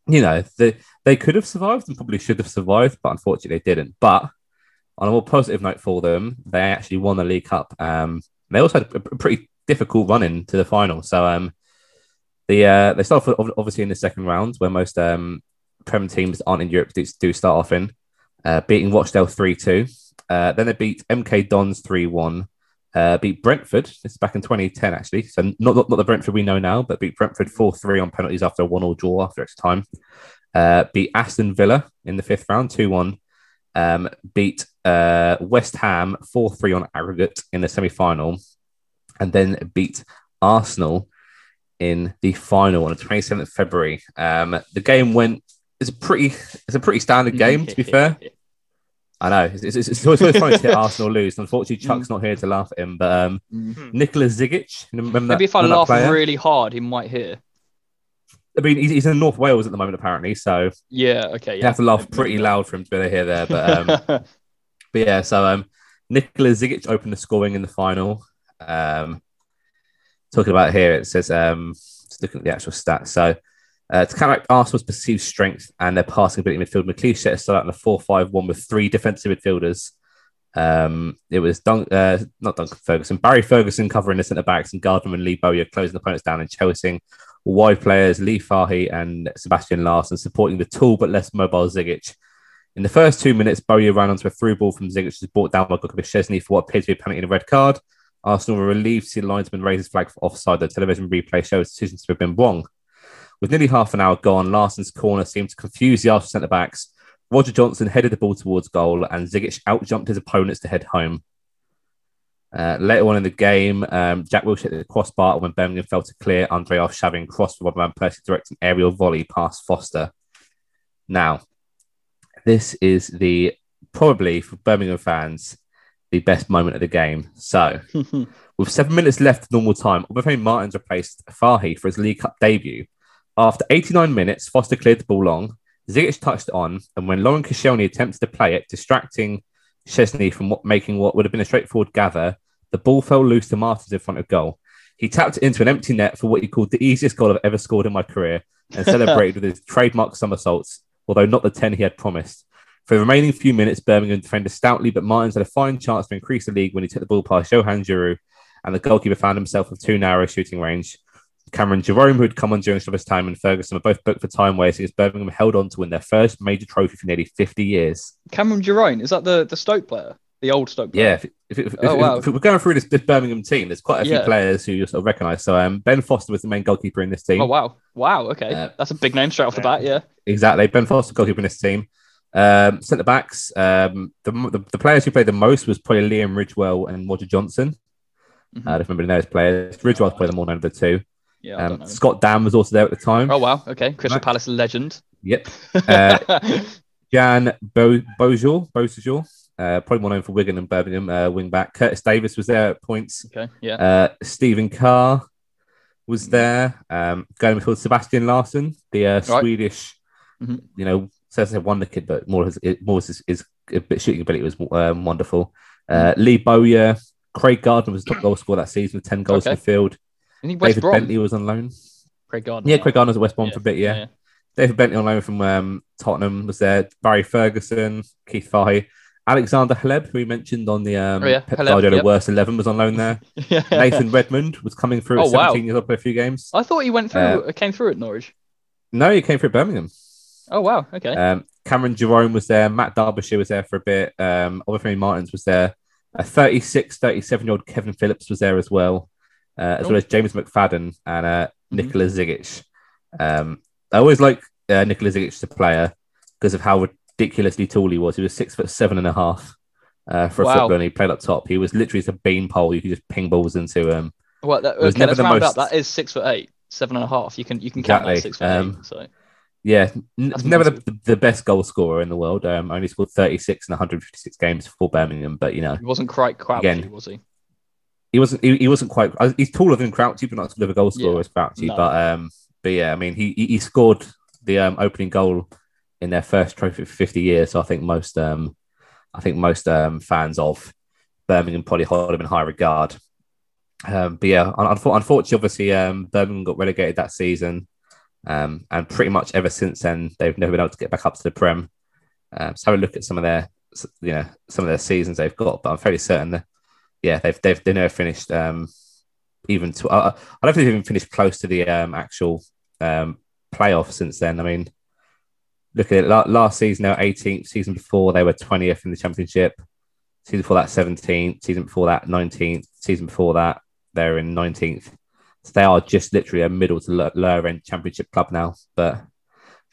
you know, they they could have survived and probably should have survived, but unfortunately they didn't. But on a more positive note for them, they actually won the League Cup. Um, they also had a, a pretty difficult run in to the final. So um, the uh, they start off obviously in the second round, where most um, Prem teams aren't in Europe do, do start off in, uh, beating Rochdale 3 2. Uh, then they beat MK Dons 3 1. Uh, beat Brentford. This is back in 2010, actually. So not, not, not the Brentford we know now, but beat Brentford 4 3 on penalties after a 1 all draw after extra time. Uh, beat Aston Villa in the fifth round 2 1. Um, beat uh, West Ham 4 3 on aggregate in the semi final. And then beat Arsenal in the final on the 27th of February. Um, the game went it's a pretty it's a pretty standard game to be fair. I know it's, it's, it's always funny to hear Arsenal lose. Unfortunately, Chuck's not here to laugh at him. But um, Mm. Nicholas Zigic, remember that? Maybe if I remember laugh player? really hard, he might hear. I mean, he's, he's in North Wales at the moment, apparently. So Yeah. Okay. you have to laugh pretty loud for him to be able to hear there. But um, But yeah, so um, Nikola Zigic opened the scoring in the final. Um, talking about here, it says um, just looking at the actual stats. So uh, to counteract Arsenal's perceived strength and their passing ability in midfield, McLeish set us out in a 4-5-1 with three defensive midfielders. Um, it was Dun- uh, not Duncan Ferguson, Barry Ferguson covering the centre backs, and Gardner and Lee Bowyer closing the opponents down in Chelsea. Wide players Lee Fahey and Sebastian Larsson supporting the tall but less mobile Zigic. In the first two minutes, Bowyer ran onto a through ball from Zigic, was brought down by Gokovic Szczesny for what appeared to be a penalty and a red card. Arsenal were relieved to see the linesman raise his flag for offside. The television replay shows decisions to have been wrong. With nearly half an hour gone, Larsson's corner seemed to confuse the Arsenal centre backs. Roger Johnson headed the ball towards goal, and Zigic outjumped his opponents to head home. Uh, later on in the game, um, Jack Wilshere hit the crossbar when Birmingham fell to clear. Andre Arshavin crossed for Robert Van Persie directing aerial volley past Foster. Now, this is the probably for Birmingham fans the best moment of the game. So, with seven minutes left of normal time, Obafemi Martins replaced Fahey for his League Cup debut. After 89 minutes, Foster cleared the ball long. Zigic touched it on, and when Laurent Koscielny attempted to play it, distracting Szczesny from what, making what would have been a straightforward gather, the ball fell loose to Martins in front of goal. He tapped it into an empty net for what he called the easiest goal I've ever scored in my career and celebrated with his trademark somersaults, although not the 10 he had promised. For the remaining few minutes, Birmingham defended stoutly, but Martins had a fine chance to increase the league when he took the ball past Johan Djourou, and the goalkeeper found himself with too narrow shooting range. Cameron Jerome, who had come on during Stoppers time, and Ferguson were both booked for time wasting as Birmingham held on to win their first major trophy for nearly 50 years. Cameron Jerome is that the the Stoke player, the old Stoke player? Yeah, if, if, if, Oh, if- wow. if we're going through this, this Birmingham team, there's quite a few Yeah. players who you sort of recognise. So um, Ben Foster was the main goalkeeper in this team. Oh wow, wow. Okay, Uh, that's a big name straight off the bat. Yeah. Exactly. Ben Foster, goalkeeper in this team. Um, centre backs, um, the, the the players who played the most was probably Liam Ridgewell and Roger Johnson. Mhm. I don't remember those players. Ridgewell's probably the more known of the two. Yeah. Um. Scott Dann was also there at the time. Oh wow. Okay, Crystal Right. Palace legend. Yep. Uh, Jan Bo- Beaujour, uh, probably more known for Wigan and Birmingham, uh, wing back. Curtis Davies was there at points. okay. Yeah. Uh, Stephen Carr was Mm-hmm. there. Um, going midfield, Sebastian Larsson, the uh, Right. Swedish, Mhm. you know, says a wonder kid, but more his, it- more his, his, his shooting ability was um, wonderful. Uh, Mm-hmm. Lee Bowyer, Craig Gardner was the top goal scorer that season with 10 goals Okay. in the field. I David Brom. Bentley was on loan. Craig Gardner. Yeah, Craig Gardner was at West Brom Yeah, for a bit, yeah. David Bentley on loan from um, Tottenham was there. Barry Ferguson, Keith Fahey, Alexander Hleb, who we mentioned on the um, Oh, yeah, Pep Hleb, Guardiola yep. Worst 11 was on loan there. yeah. Nathan Redmond was coming through at Oh, wow. 17 years old, played a few games. I thought he went through. Uh, came through at Norwich. No, he came through at Birmingham. Oh wow. Okay. Um, Cameron Jerome was there. Matt Derbyshire was there for a bit. Um, Obafemi Martins was there. A 36, 37 year old Kevin Phillips was there as well, uh, as Oh. well as James McFadden and uh, Mhm. Nikola Zigic. Um, I always like uh, Nikola Zigic as a player because of how ridiculously tall he was. He was six foot seven and a half uh, for a Wow. footballer, and he played up top. He was literally just a beanpole. You could just ping balls into him. well, that, it was okay. never Let's the round most- up. That is six foot eight, seven and a half. You can you can count that Exactly. six foot Um, eight. So Yeah, That's never the, the best goal scorer in the world. Um, only scored 36 in 156 games for Birmingham, but you know, he wasn't quite Crouchy, Again, was he? he wasn't he, he wasn't quite uh, he's taller than Crouchy, but not as good of a goal scorer Yeah. as Crouchy. No. But um, but yeah, I mean he he, he scored the um, opening goal in their first trophy for 50 years. So I think most um I think most um fans of Birmingham probably hold him in high regard. Um, but yeah, unfortunately, obviously, um, Birmingham got relegated that season, um, and pretty much ever since then, they've never been able to get back up to the Prem. Um, so have a look at some of their, you know, some of their seasons they've got, but I'm fairly certain that, yeah, they've they've they never finished um, even to. I, I don't think they've even finished close to the um, actual um, playoff since then. I mean, look at it. la- Last season, they were 18th. Season before, they were 20th in the championship. Season before that, 17th. Season before that, 19th. Season before that, they're in 19th. So they are just literally a middle to lower end championship club now. But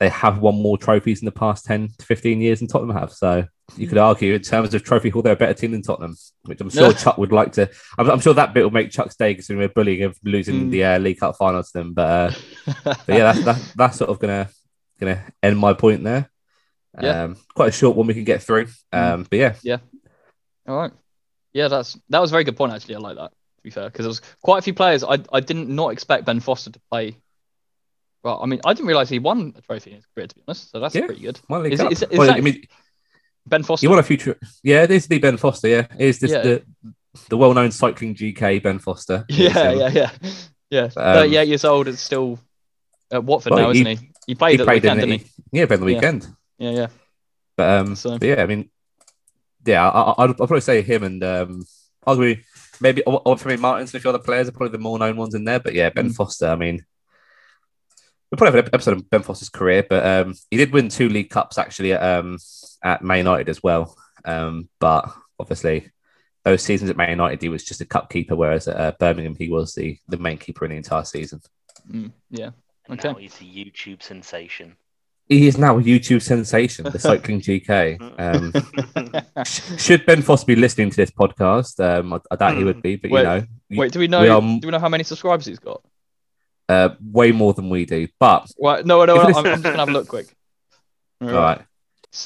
they have won more trophies in the past 10 to 15 years than Tottenham have. So you could argue, in terms of trophy haul, they're a better team than Tottenham, which I'm sure Chuck would like to. I'm, I'm sure that bit will make Chuck stay considering we're bullying of losing Mm. the uh, League Cup final to them. But, uh, but yeah, that's, that, that's sort of gonna gonna end my point there. Yeah. Um, quite a short one we can get through. Um, but yeah, yeah, All right. Yeah, that's that was a very good point actually. I like that. To be fair, because there was quite a few players I I didn't not expect Ben Foster to play. Well, I mean, I didn't realize he won a trophy in his career, to be honest. So that's Yeah. pretty good. one league Is it- is Well, that- I mean, Ben Foster. he won a future. Yeah, it is the Ben Foster. Yeah, it is this, Yeah. the the well-known cycling GK Ben Foster. Yeah, yeah, yeah, yeah. Um, Thirty-eight years old and still at Watford Well, now, he- isn't he? He played He at played the weekend, the, didn't he? yeah, Ben the Yeah. weekend. Yeah, yeah. But um, So- but yeah, I mean, yeah, I, I, I'd, I'd probably say him and um, arguably maybe or, or for me Martins and a few other players are probably the more known ones in there. But yeah, Ben Mm. Foster. I mean, we'll probably have an episode of Ben Foster's career, but um, he did win two league cups actually at um at Man United as well. Um, but obviously. Those seasons at Man United, he was just a cup keeper, whereas at uh, Birmingham, he was the, the main keeper in the entire season. Mm, yeah. And Okay. now he's a YouTube sensation. He is now a YouTube sensation, the cycling GK. Um, sh- should Ben Foster be listening to this podcast? Um, I, I doubt he would be, but Wait, you know, Wait, do we know? we are- do we know how many subscribers he's got? uh, way more than we do. But Well, no, no, no I'm, I'm just gonna have a look quick. all right,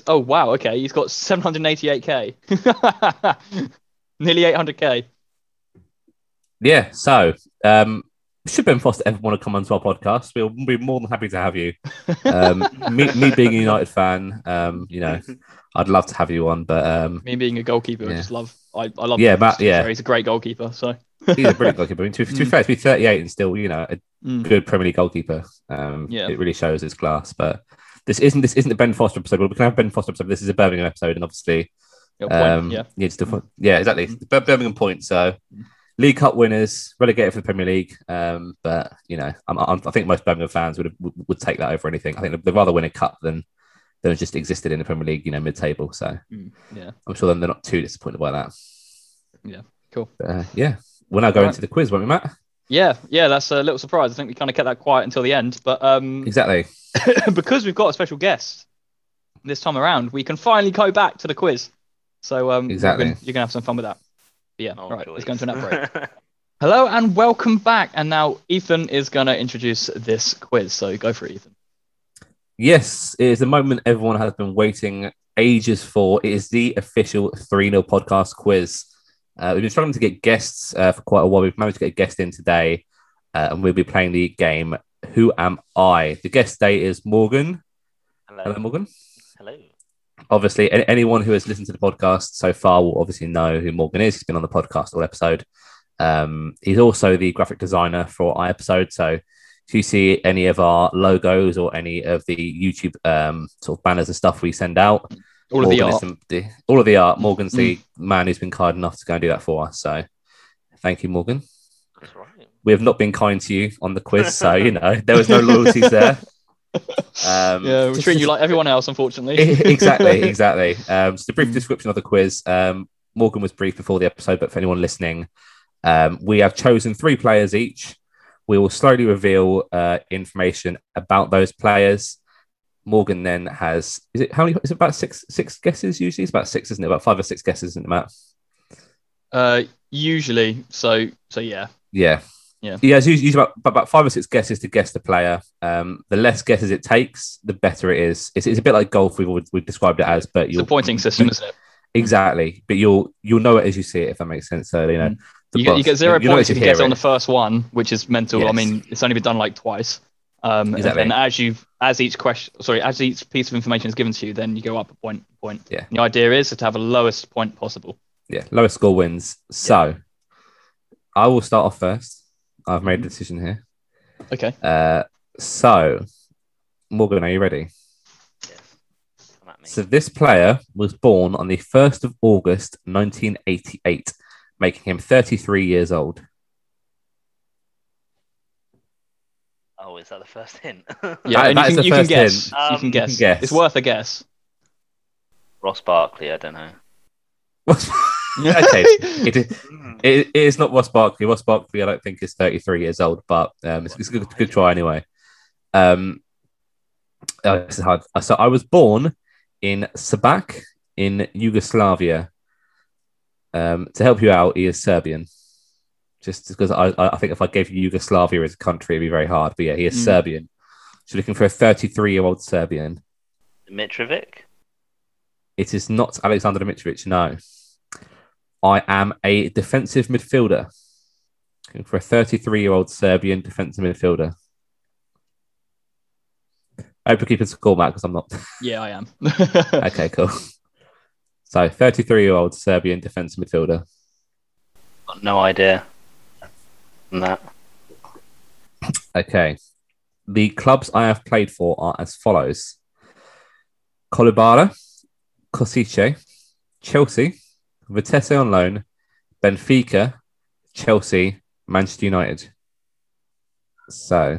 Oh wow, okay, he's got 788k, nearly 800k. yeah. So, um, should Ben Foster ever want to come onto our podcast, we'll be more than happy to have you. Um, me, me being a United fan, um, you know, I'd love to have you on, but um, Me being a goalkeeper, I just love. I, I love. Yeah. Matt, yeah. he's a great goalkeeper. So he's a brilliant goalkeeper. I mean, to, to be Mm. fair, to be 38 and still, you know, a Mm. good Premier League goalkeeper. Um, Yeah. it really shows his class. But this isn't this isn't the Ben Foster episode. We can have Ben Foster episode. This is a Birmingham episode, and obviously, Got point, um, yeah. yeah, different. Yeah, exactly. Mm. Birmingham point. So, Mm. League Cup winners, relegated for the Premier League. Um, but you know, I'm, I'm, I think most Birmingham fans would, would would take that over anything. I think they'd rather win a cup than than just existed in the Premier League, you know, mid-table. So Mm, yeah. I'm sure they're not too disappointed by that. Yeah, cool. But, uh, yeah, we'll now go Right. into the quiz, won't we, Matt? Yeah, yeah, that's a little surprise. I think we kind of kept that quiet until the end, but um, Exactly. because we've got a special guest this time around, we can finally go back to the quiz. So um, we're Exactly. gonna- you're gonna have some fun with that. But yeah, Oh, right. Let's go into that break. break. Hello and welcome back. And now Ethan is gonna introduce this quiz. So go for it, Ethan. Yes, it is the moment everyone has been waiting ages for. It is the official 3 0 podcast quiz. Uh, we've been struggling to get guests uh, for quite a while. We've managed to get a guest in today, uh, and we'll be playing the game Who Am I? The guest today is Morgan. Hello, Hello. Morgan. Hello. Obviously, any, anyone who has listened to the podcast so far will obviously know who Morgan is. He's been on the podcast all episode. Um, he's also the graphic designer for our episode. So if you see any of our logos or any of the YouTube um, sort of banners and stuff we send out, All of the art. the, the- all of the art. Morgan's the man who's been kind enough to go and do that for us. So thank you, Morgan. That's right. We have not been kind to you on the quiz, so you know there was no loyalties there. Um, yeah, just- treating you like everyone else, unfortunately. exactly, exactly. Um, just a brief description of the quiz. Um, Morgan was brief before the episode, but for anyone listening, um, we have chosen three players each. We will slowly reveal uh, information about those players. Morgan then has is it how many? Is it about six six guesses usually? It's about six, isn't it? About five or six guesses, isn't it, Matt? Uh, usually. So so yeah. Yeah. Yeah. He has usually about, about five or six guesses to guess the player. Um, the less guesses it takes, the better it is. It's, it's a bit like golf. We've we've described it as, but It's a you'll pointing system, isn't it? exactly. But you'll you'll know it as you see it, if that makes sense. So you know, the You get, you get zero you points if you get it on the first one, which is mental. I mean, it's only been done like twice. Um, Exactly. And as you as each question, sorry, as each piece of information is given to you, then you go up a point. Point. Yeah. And the idea is to have a lowest point possible. Yeah, lowest score wins. So I will start off first. I've made a decision here. Okay. Uh, so Morgan, are you ready? Yes. Come at me. So this player was born on the 1st of August 1988, making him 33 years old. oh, is that the first hint? Yeah, That- and that is you, the can, you can guess. hint. you Um, can you guess. can guess. It's worth a guess. Ross Barkley. I don't know. okay, it, is- it, it is not Ross Barkley. Ross Barkley, I don't think, is 33 years old, but um, it's, it's a good, good try anyway. Um, oh, this is hard. So I was born in Šabac in Yugoslavia. Um, to help you out, he is Serbian. Just because I, I I think if I gave you Yugoslavia as a country, it'd be very hard. But yeah, he is Mm. Serbian. So looking for a 33 year old Serbian. Mitrovic. It is not Alexander Dimitrovic, no. I am a defensive midfielder. Looking for a 33 year old Serbian defensive midfielder. I hope you're keeping score, Matt, because I'm not. Yeah, I am. okay, cool. So, 33 year old Serbian defensive midfielder. Got no idea. On that. Okay. The clubs I have played for are as follows Kolubara, Kosice, Chelsea, Vitesse on loan, Benfica, Chelsea, Manchester United. So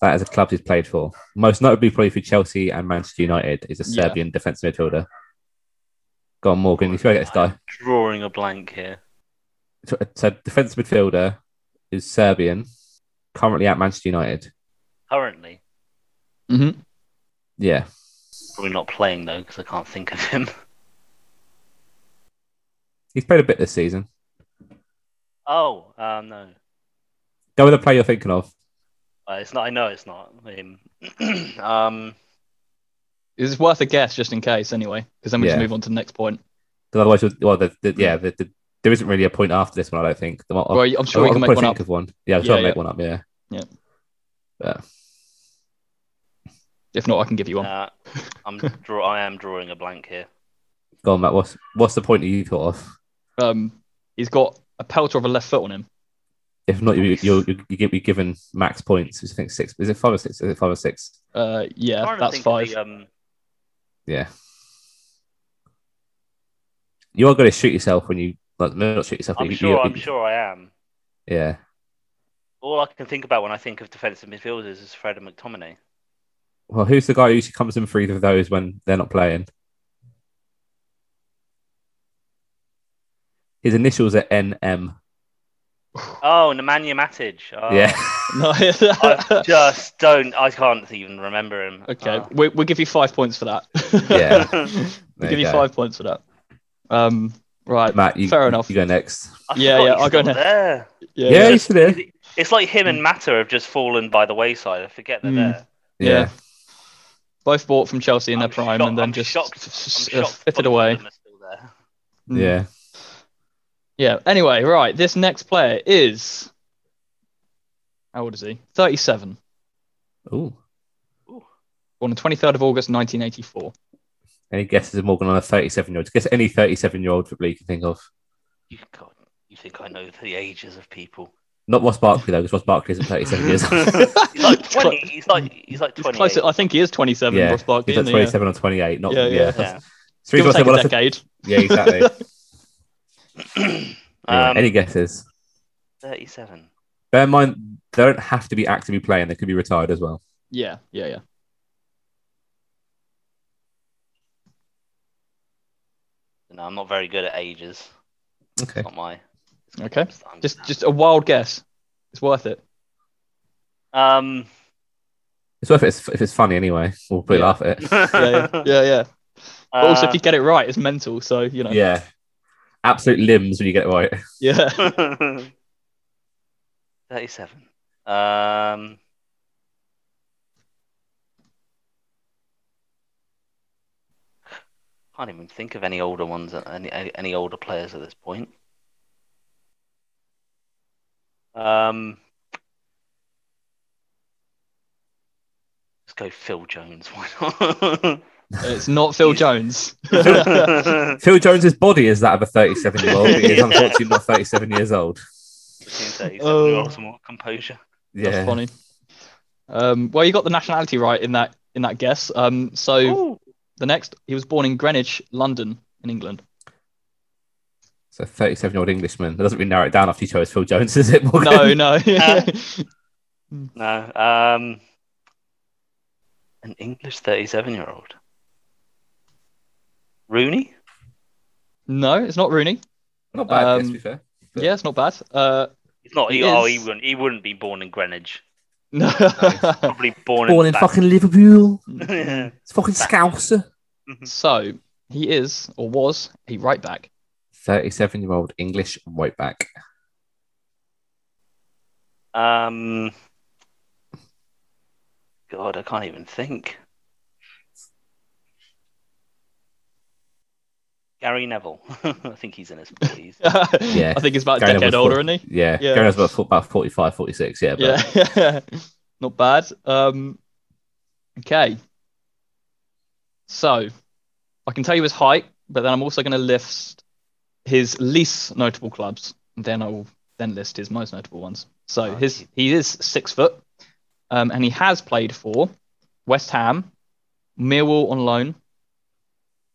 that is a club he's played for. Most notably, probably for Chelsea and Manchester United, is a Yeah. Serbian defensive midfielder. Go on, Morgan. You feel get this guy. Drawing a blank here. So, so defensive midfielder is Serbian, currently at Manchester United. Currently, hmm Yeah. probably not playing though because I can't think of him. He's played a bit this season. Oh, uh, no. Go with the player you're thinking of. Uh, it's not. I know it's not him. um, It's worth a guess just in case, anyway, because then we Yeah. just move on to the next point. Because otherwise, you'll- well, the, the, yeah, the, the, there isn't really a point after this one, I don't think. The, Well, I'm sure we I'll can make one think up. of one. Yeah, I'm sure Yeah, I'll make one up, yeah. Yeah. Yeah. If not, I can give you one. uh, I'm draw. I am drawing a blank here. Go on, Matt. What's, what's the point that you thought of? Um, he's got a pelter of a left foot on him. If not, you, you, you, you be given max points, which I think six. Is it five or six? Is it five or six? Uh, yeah, that's think five. the, um, Yeah. You are going to shoot yourself when you, like, no, not shoot yourself. I'm you, sure. you- I'm sure I am. Yeah. All I can think about when I think of defensive midfielders is Fred and McTominay. Well, who's the guy who usually comes in for either of those when they're not playing? His initials are NM. Oh, Nemanja Matic. Oh, Yeah. No, I just don't. I can't even remember him. okay, Oh. we, we'll give you five points for that. Yeah. we'll There give you go. five points for that. Um, right, Matt, you, fair enough. You go next. I Yeah, yeah, I'll go next. there. yeah, Yeah, yeah, you should. It's like him and Mata have just fallen by the wayside. I forget they're Mm. there. yeah. Both bought from Chelsea in their I'm prime shocked- and then I'm just shocked- s- I'm shocked fitted away. them are still there. Mm. Yeah. Yeah. Anyway, right. This next player is how old is he? Thirty-seven. Ooh. Born on the twenty-third of August, nineteen eighty-four. Any guesses of Morgan on a 37 year old? Guess any 37 year old footballer you can think of. You, God, you think I know the ages of people? Not Ross Barkley, though, because Ross Barkley isn't 37 years old. he's like twenty. He's like he's like twenty. close. I think he is twenty-seven. yeah. Ross Barkley, He's like isn't he? 27 or 28. Not, Yeah, yeah. yeah. Yeah. So Give or take a well, decade. yeah, exactly. Anyway, um, any guesses? thirty-seven. Bear in mind, they don't have to be actively playing. They could be retired as well. Yeah, yeah, yeah. No, I'm not very good at ages. Okay. It's not my. Okay. I'm- Just, just a wild guess. It's worth it. Um. It's worth it if if it's funny anyway. We'll probably Yeah. laugh at it. Yeah, yeah, yeah. yeah. But also, Uh, if you get it right, it's mental. So you know. Yeah. Absolute limbs when you get it right. Yeah. 37. Um, can't even think of any older ones, any any any older players at this point. Um, let's go Phil Jones. Why not? It's not Phil Jones. Phil Jones's body is that of a 37 year old. He is Yeah. unfortunately not 37 years old. Oh. some more composure. Yeah. That's funny. Um, well, you got the nationality right in that in that guess. Um, so Ooh. the next, he was born in Greenwich, London, in England. So 37 year old Englishman. That doesn't really narrow it down after you chose Phil Jones, is it, Morgan? No, no. No. Um, an English 37 year old. Rooney? no, it's not Rooney. Not bad, guess, Um, to be fair. But- Yeah, it's not bad. Uh, He's not. He, He oh, he wouldn't. He wouldn't be born in Greenwich. no. Probably born, Born in Bath- fucking Liverpool. It's fucking Scouser. so he is or was a right back. 37 year old English right back. um. God, I can't even think. Gary Neville. I think he's in his 40s. Yeah. I think he's about a Gary decade Neville's older, four- isn't he? Yeah, Yeah. Gary's about, fo- about 45, 46. Yeah, but Yeah, not bad. Um, okay. So, I can tell you his height, but then I'm also going to list his least notable clubs. And then I will then list his most notable ones. So Oh, his gee. he is six foot, um, and he has played for West Ham, Millwall on loan,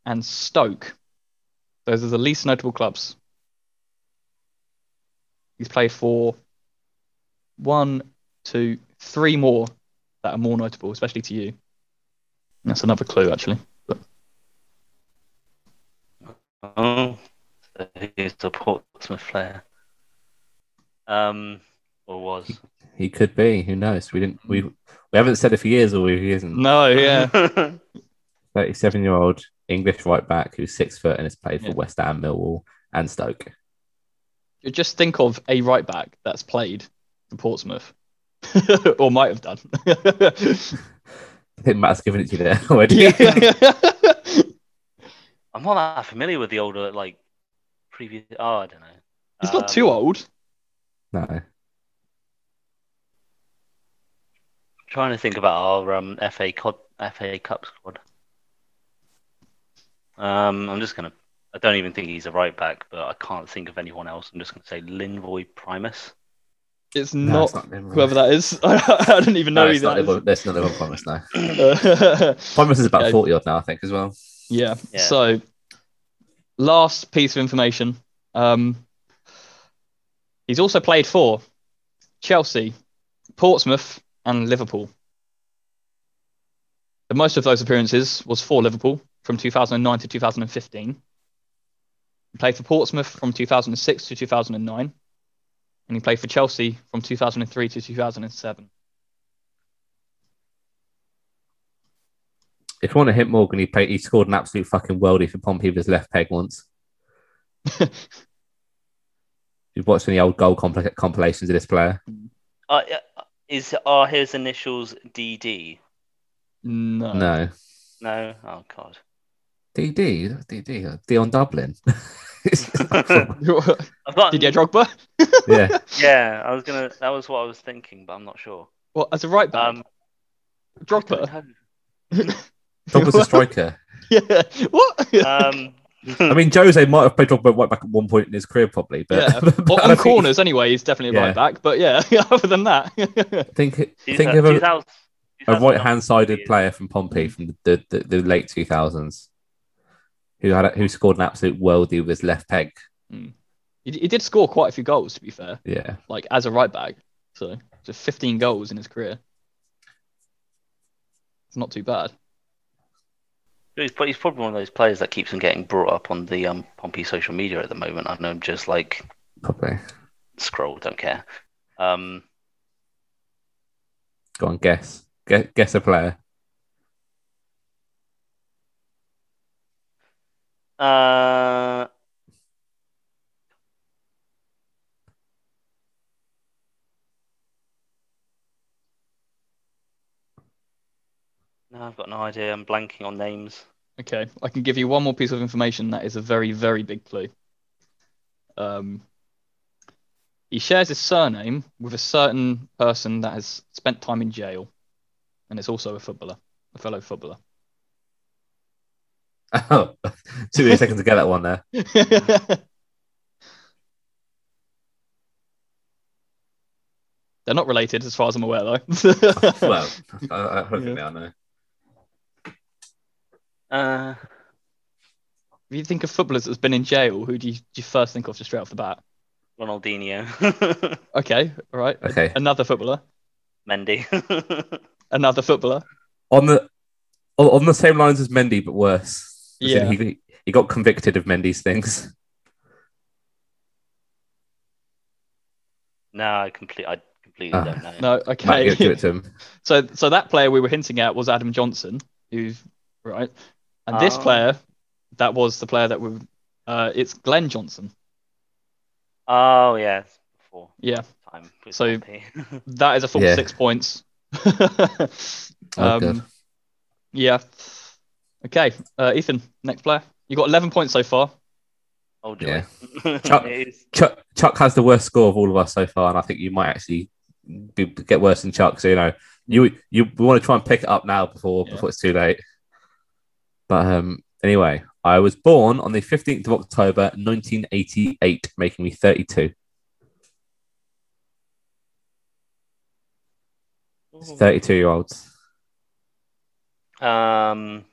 and Stoke. Those are the least notable clubs. He's played for one, two, three more that are more notable, especially to you. That's another clue, actually. But Oh, so he's a Portsmouth player. Um, or was. he could be. Who knows? We didn't. We we haven't said if he is or if he isn't. no, yeah, Thirty-seven year old English right back who's six foot and has played for West Ham, Millwall, and Stoke. You just think of a right back that's played for Portsmouth, or might have done. I think Matt's given it to you there already. yeah. I'm not that familiar with the older, like, previous. Oh, I don't know. He's not too Um, old. no. Trying to think about our um, FA Cup FA Cup squad. Um, I'm just gonna. I don't even think he's a right back, but I can't think of anyone else. I'm just gonna say Linvoy Primus. It's No, not it's not whoever that is. I don't even know No, who it's not that is. Liverpool. That's not Liverpool Primus now. Primus is about Okay. 40 odd now, I think, as well. yeah. Yeah. So, last piece of information. Um, he's also played for Chelsea, Portsmouth, and Liverpool. The most of those appearances was for Liverpool from 2009 to 2015. He played for Portsmouth from 2006 to 2009, and he played for Chelsea from 2003 to 2007. If you want to hit Morgan, he played, he scored an absolute fucking worldie for Pompey with his left peg once. You've watched any old goal compl- compilations of this player? Uh, is are his initials DD? No. No. No. Oh God. DD, DD, Dion Dublin. I've got. Didier Drogba? yeah. Yeah, I was gonna. That was what I was thinking, but I'm not sure. Well, as a right back, Um, Drogba. Drogba's a striker. yeah. What? um, I mean, Jose might have played Drogba right back at one point in his career, probably. But, yeah. but Well, on don't think- corners, anyway, he's definitely a Yeah. right back. But yeah, other than that, Think, Two think thou- of a, a right hand sided player from Pompey from the, the, the late 2000s who had a, who scored an absolute worldie with his left peg. he, he did score quite a few goals, to be fair, Yeah. like as a right back. So, just 15 goals in his career. It's not too bad. He's, he's probably one of those players that keeps on getting brought up on the um, Pompey social media at the moment. I know I'm just like Probably. scroll, don't care. Um, Go on, guess. Guess, guess a player. Uh, no, I've got no idea. I'm blanking on names. Okay, I can give you one more piece of information that is a very, very big clue. Um, he shares his surname with a certain person that has spent time in jail, and it's also a footballer, a fellow footballer. Oh, took me a second to get that one there. They're not related, as far as I'm aware, though. Well, I, I hope Yeah. they are now. Uh, if you think of footballers that's been in jail, who do you, do you first think of just straight off the bat? Ronaldinho, Okay, all right. Okay. Another footballer. Mendy. Another footballer. On the on, on the same lines as Mendy, but worse. As in Yeah. He, he got convicted of Mendy's things. no, I completely, I completely Ah. don't know. No, Matt, okay. give, give it to him. So, so that player we were hinting at was Adam Johnson, who's right, and this Oh. player, that was the player that we, uh, it's Glenn Johnson. Oh yeah, before Yeah, time. with So- Pompey. that is a full Yeah. six points. Oh, good. yeah. Okay, uh, Ethan, next player. You got 11 points so far. Oh, joy. Yeah. Chuck- Chuck, Chuck has the worst score of all of us so far, and I think you might actually be, get worse than Chuck. So you know, you you we want to try and pick it up now before Yeah. before it's too late. But um, anyway, I was born on the fifteenth of October, nineteen eighty eight, making me thirty two. Thirty two year olds. Um,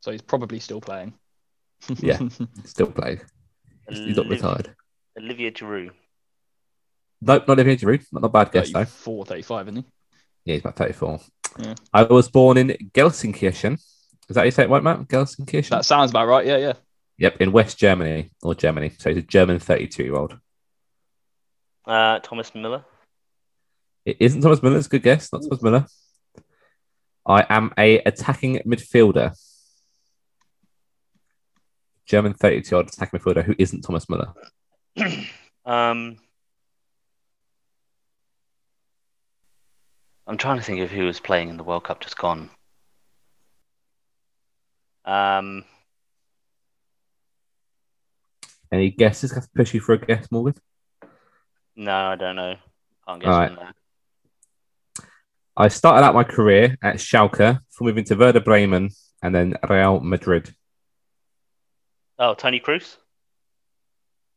So he's probably still playing. Yeah. Still playing. He's not Oliv- retired. Olivier Giroud. Nope, not Olivier Giroud. Not, a bad guess though. 34, 35, isn't he? Yeah, he's about 34. Yeah. I was born in Gelsenkirchen. Is that how you say it, right, Matt? Gelsenkirchen? That sounds about right. Yeah, yeah. Yep, in West Germany or Germany. So he's a German 32 year old. Uh, Thomas Müller. It isn't Thomas Müller. It's a good guess. Not Thomas Müller. I am a attacking midfielder. German 32 year old attacking midfielder who isn't Thomas Müller. um, I'm trying to think of who was playing in the World Cup just gone. Um, Any guesses? Have to push you for a guess, Morgan. no, I don't know. Can't guess All right. I started out my career at Schalke before moving to Werder Bremen and then Real Madrid. Oh, Toni Kroos.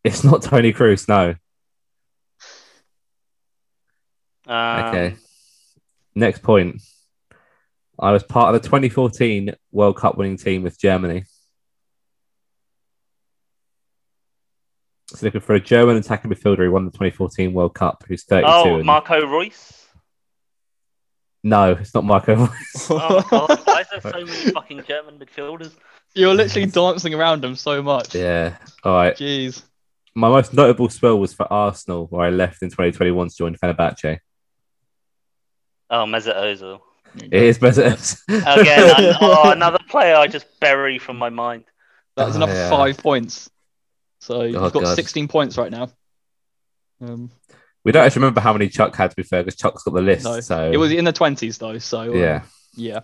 It's not Toni Kroos, no. Um, Okay. Next point. I was part of the 2014 World Cup winning team with Germany. So looking for a German attacking midfielder who won the 2014 World Cup, who's 32. Oh, and- Marco Reus. No, it's not Marco. Oh, God. Why is there so many fucking German midfielders? You're literally dancing around him so much. yeah. All right. Jeez. My most notable spell was for Arsenal, where I left in 2021 to join Fenerbahce. Oh, Mesut Ozil. It is Mesut. Again, an- oh, another player I just bury from my mind. That's Oh, another yeah. five points. So you've Oh, got God. 16 points right now. Um, we don't actually remember how many Chuck had, to be fair, because Chuck's got the list. No, so it was in the 20s though. So uh, yeah. yeah.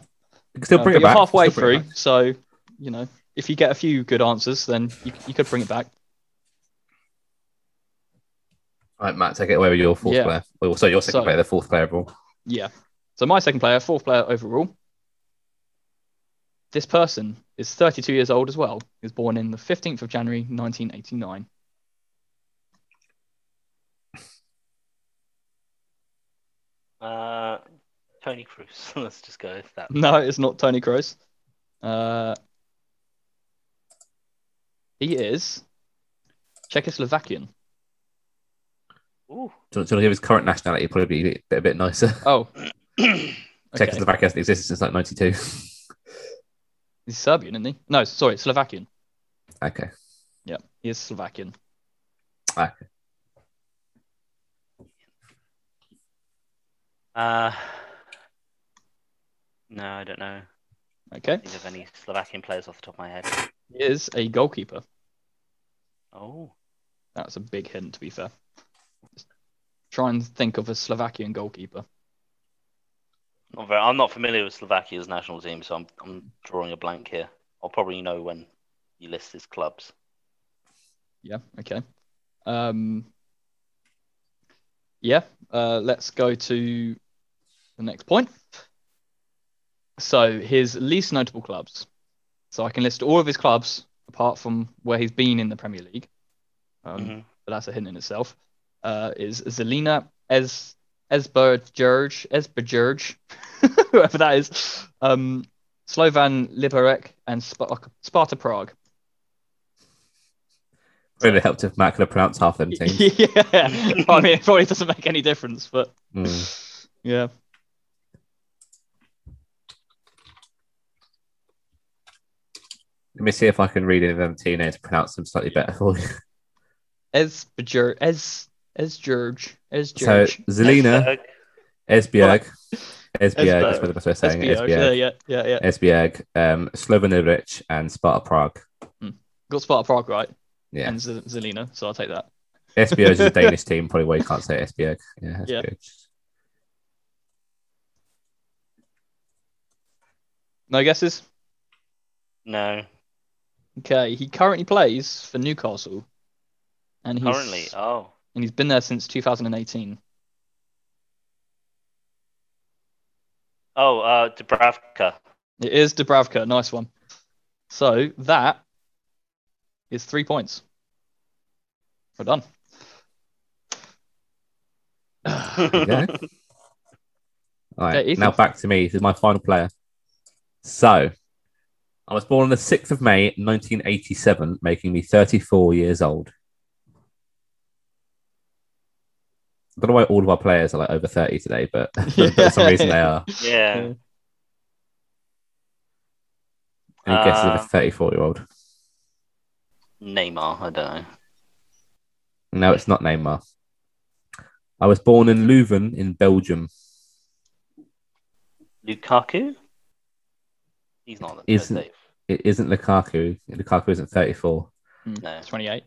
You can still Uh, bring but it back. You're halfway Still bring it through, so you know if you get a few good answers, then you, you could bring it back. All right, Matt, take it away with your fourth Yeah. player. Well, so your second So- player, the fourth player overall. Yeah. So my second player, fourth player overall. This person is 32 years old as well. He was born in the 15th of January 1989. Uh, Toni Kroos. Let's just go with that. No, it's not Toni Kroos. Uh, he is Czechoslovakian. Ooh. Do you, want, do you want to give his current nationality? It'd probably be a bit, a bit nicer. Oh, okay. Czechoslovakia hasn't existed since like 92. He's Serbian, isn't he? No, sorry, Slovakian. okay. Yeah, he is Slovakian. okay. Uh, no, I don't know. Okay. Think of any Slovakian players off the top of my head. He is a goalkeeper. Oh, That's a big hint, to be fair. Just try and think of a Slovakian goalkeeper. not very. I'm not familiar with Slovakia's national team, so I'm I'm drawing a blank here. I'll probably know when you list his clubs. Yeah, okay. Um, yeah, uh, let's go to the next point. So, his least notable clubs. So, I can list all of his clubs apart from where he's been in the Premier League. Um, Mhm. But that's a hint in itself. Uh, is Zelina Es Esbergerge, Esbergerge, whoever that is, um, Slovan Liberec, and Sparta, Sparta Prague. Really helped if Matt could have pronounced half them teams. yeah, I mean, it probably doesn't make any difference, but Mm. yeah. Let me see if I can read any of them team names to pronounce them slightly better for you. Esberger, Es, Esgerge, So Esgerge. Zelina, Esberg. Esbjerg, Esbjerg, that's Esbjerg. what the best way of saying it. Esbjerg, yeah, Esbjerg, yeah, yeah, yeah. Esbjerg, um, Slovan and Sparta Prague. Got Sparta Prague right, Yeah. and Z- Zelina, so I'll take that. Esbjerg is a Danish team, probably why you can't say Esbjerg. Yeah, Yeah. Esbjerg. No guesses? No. Okay, he currently plays for Newcastle, and he's Currently, oh, and he's been there since 2018. oh, uh, Dubravka. It is Dubravka. Nice one. So that is three points. We're done. Okay. All right, Yeah, now back to me. This is my final player. So, I was born on the 6th of May, 1987, making me 34 years old. I don't know why all of our players are like over 30 today, but for some reason they are. Yeah. Any guesses of Uh, a 34 year old? Neymar, I don't know. No, it's not Neymar. I was born in Leuven in Belgium. Lukaku? He's not. Isn't- Dave. It isn't Lukaku. Lukaku isn't 34. No. 28.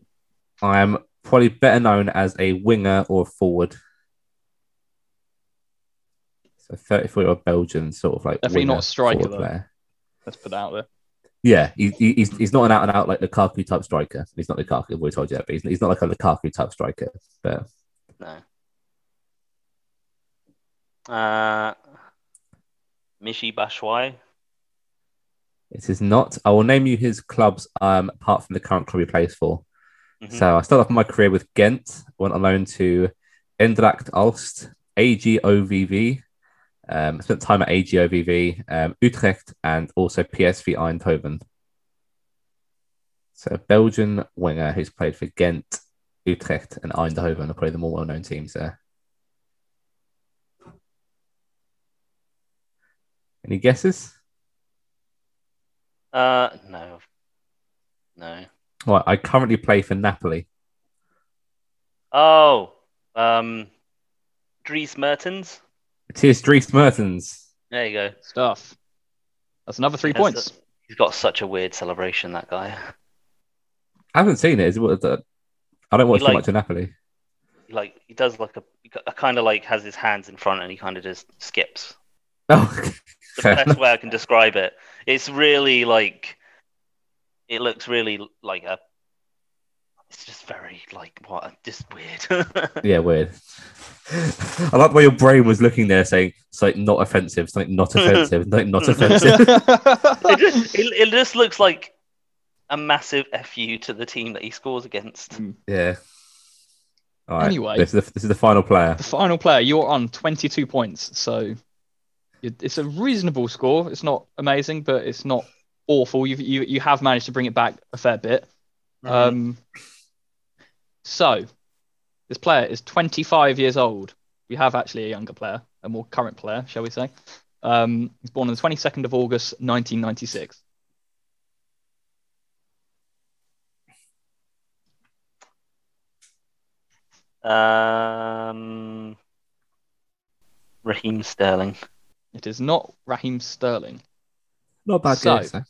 I am probably better known as a winger or a forward. So 34 year old Belgian, sort of like Definitely not a striker, though. player. Let's put that out there. Yeah, he, he- he's he's not an out and out like Lukaku type striker. He's not Lukaku. We told you that, but he's, he's not like a Lukaku type striker. But No. Uh, Michy Batshuayi. It is not. I will name you his clubs. Um, apart from the current club he plays for. Mhm. So I started off my career with Ghent. Went on loan to Eendracht Aalst, AGOVV. Um, spent time at AGOVV, um, Utrecht, and also PSV Eindhoven. So a Belgian winger who's played for Ghent, Utrecht, and Eindhoven are probably the more well-known teams there. Any guesses? Uh, no. No. Well, I currently play for Napoli. Oh, um, Dries Mertens. It is Dries Mertens. There you go. Stuff. That's another three Yes, points. He's got such a weird celebration, that guy. I haven't seen it. Is it? what I don't watch You too like- much of Napoli. He, like he does like a, he kind of like has his hands in front and he kind of just skips. Oh, The best way I can describe it. It's really like it looks really like a. It's just very like what just weird. Yeah, weird. I like the way your brain was looking there, saying something not offensive, something not offensive, something not offensive. it, just, it, it just looks like a massive fu to the team that he scores against. Hmm. yeah. All right. Anyway. this is the, this is the final player. the final player, you're on 22 points. So it- it's a reasonable score. It's not amazing, but it's not awful. You've, you you have managed to bring it back a fair bit. Um, so this player is 25 years old. We have actually a younger player, a more current player, shall we say? Um, he's born on the 22nd of August, 1996. Um, Raheem Sterling. It is not Raheem Sterling. Not bad So- guess. eh?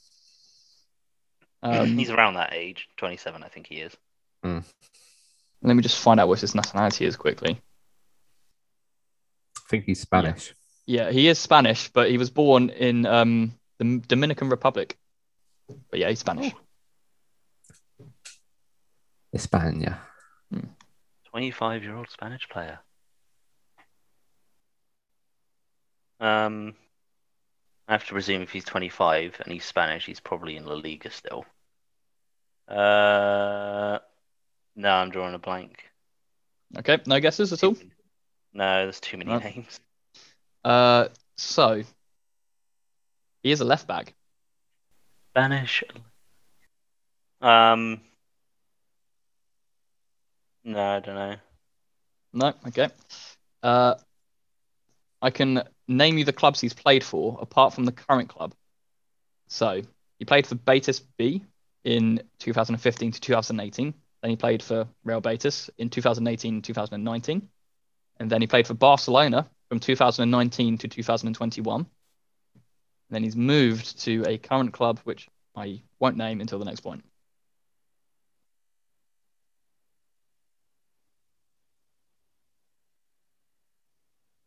Um, He's around that age, 27, I think he is. let me just find out what his nationality is quickly. I think he's Spanish. Yeah, he is Spanish, but he was born in um, the Dominican Republic. But yeah, he's spanish Spanish. 'España. 25 year old Spanish player. Um, I have to presume if he's 25 and he's Spanish, he's probably in La Liga still. Uh, no, I'm drawing a blank. Okay, no guesses at all. No, there's too many Right. names. Uh, so he is a left back. Spanish. Um, no, I don't know. No, okay. Uh, I can name you the clubs he's played for apart from the current club. So he played for Betis B in 2015 to 2018. Then he played for Real Betis in 2018 2019. And then he played for Barcelona from 2019 to 2021. And then he's moved to a current club, which I won't name until the next point.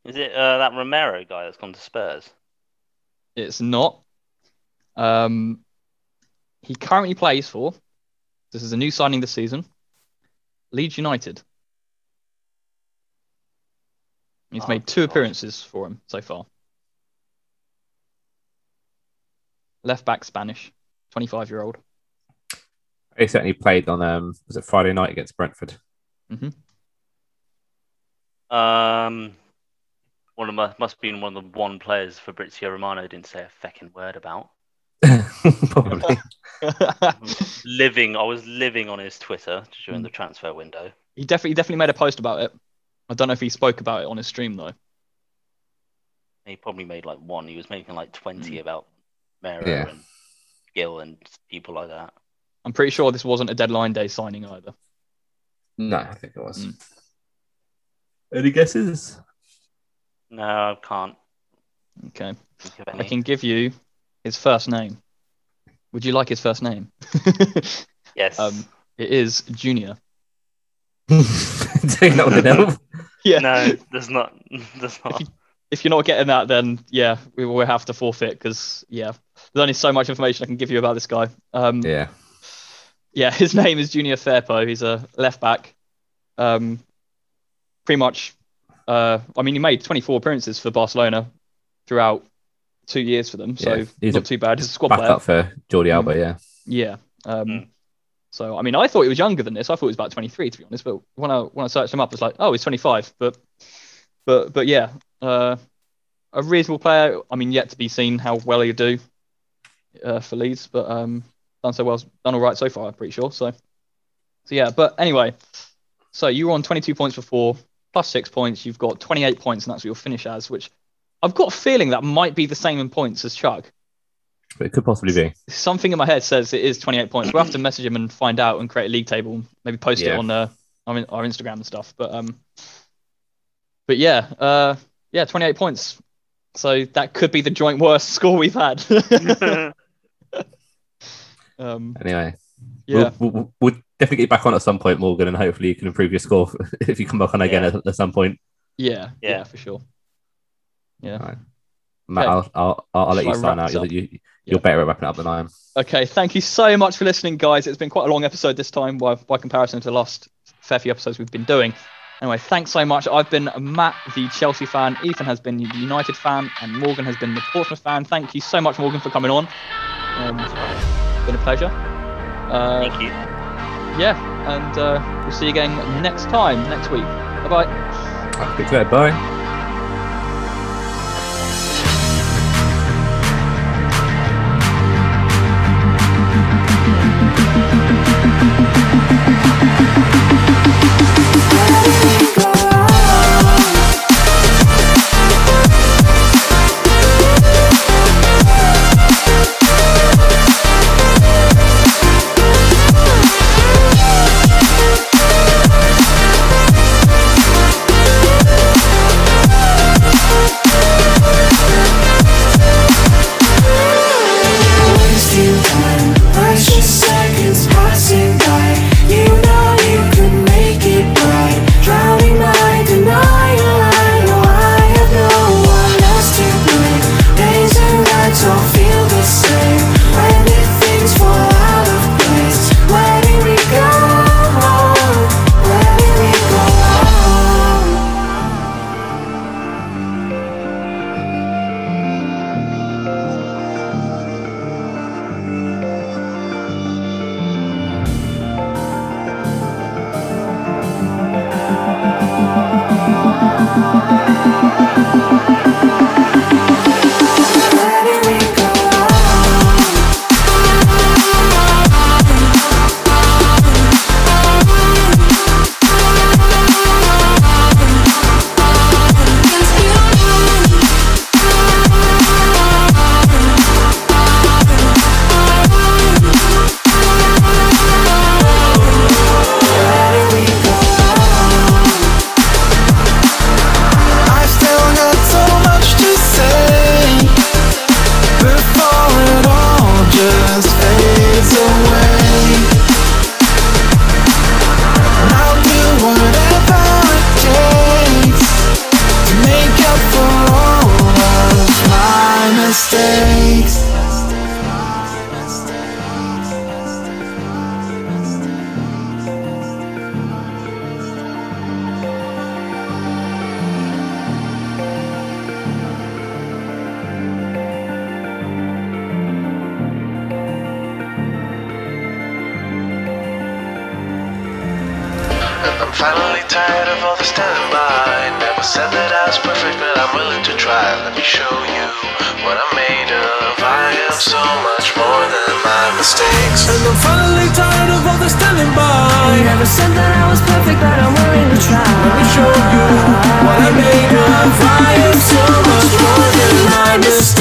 Is it uh, that Romero guy that's gone to Spurs? It's not. Um, he currently plays for. This is a new signing this season. Leeds United. He's Oh, made two God. appearances for him so far. Left back Spanish, 25 year old. He certainly played on um was it Friday night against Brentford. Um, one of my must have been one of the one players Fabrizio Romano didn't say a fecking word about. Probably. living, I was living on his Twitter during the transfer window. he definitely definitely made a post about it. I don't know if he spoke about it on his stream though. He probably made like one. He was making like twenty Mm. about Mero Yeah. and Gil and people like that. I'm pretty sure this wasn't a deadline day signing either. no, I think it was. Mm. Any guesses? No, I can't Okay. I can give you his first name. Would you like his first name? Yes. um, it is Junior. Taking that one to help. Yeah. no, there's not. There's not. If you're not getting that, then yeah, we will have to forfeit because yeah, there's only so much information I can give you about this guy. Um, Yeah. yeah, his name is Junior Firpo. He's a left back. Um, pretty much. Uh, I mean, he made 24 appearances for Barcelona throughout two years for them, so Yeah, he's not a too bad. He's a squad Back player. up for Jordi Mm. Alba, yeah. Yeah. Um, Mm. So I mean, I thought he was younger than this. I thought he was about 23 to be honest. But when I when I searched him up, it's like, oh, he's 25. But but but yeah, uh, a reasonable player. I mean, yet to be seen how well he'll do uh, for Leeds, but um, done so well, done all right so far. I'm pretty sure. So so yeah. But anyway, so you were on 22 points before, plus six points. You've got 28 points, and that's what you'll finish as. Which I've got a feeling that might be the same in points as Chuck But it could possibly be. something in my head says it is 28 points. We'll have to message him and find out and create a league table, maybe post it on uh, our, our Instagram and stuff. But um, but yeah, uh, yeah, 28 points. So that could be the joint worst score we've had. um, Anyway, yeah, we'll, we'll, we'll definitely get you back on at some point, Morgan, and hopefully you can improve your score if you come back on again Yeah. at, at some point. yeah, yeah, Yeah. for sure. Yeah. Right. Matt, Okay. I'll, I'll, I'll, I'll let Shall you I sign out. You're, up? you, Yeah. you're better at wrapping up than I am. Okay, thank you so much for listening, guys. It's been quite a long episode this time by, by comparison to the last fair few episodes we've been doing. Anyway, thanks so much. I've been Matt, the Chelsea fan. Ethan has been the United fan, and Morgan has been the Portsmouth fan. Thank you so much, Morgan, for coming on. Um, it's been a pleasure. Uh, Thank you. Yeah, and uh, we'll see you again next time, next week. Bye bye. Later. Bye. The standby. Never said that I was perfect, but I'm willing to try. Let me show you what I'm made of. I am so much more than my mistakes. And I'm finally tired of all the standing by. Never said that I was perfect, but I'm willing to try. Let me show you what I'm made of. I am so much more than my mistakes.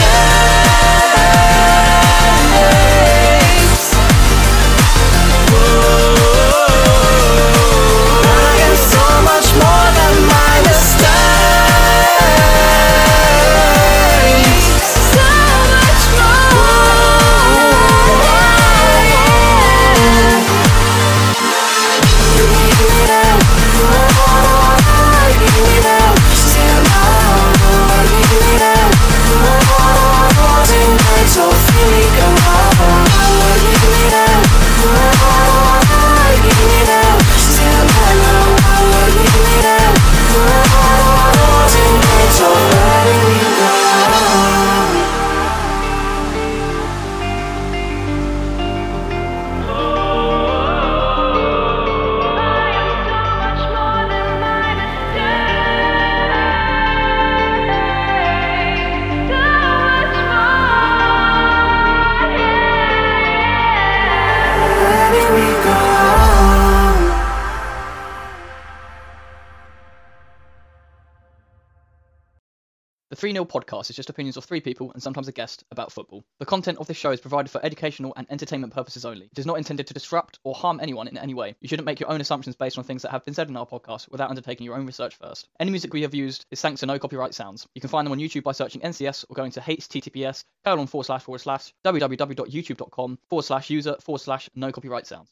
Podcast is just opinions of three people and sometimes a guest about football. The content of this show is provided for educational and entertainment purposes only. It is not intended to disrupt or harm anyone in any way. You shouldn't make your own assumptions based on things that have been said in our podcast without undertaking your own research first. Any music we have used is thanks to no copyright sounds. You can find them on YouTube by searching NCS or going to https colon forward slash forward slash www.youtube.com forward slash user forward slash no copyright sounds.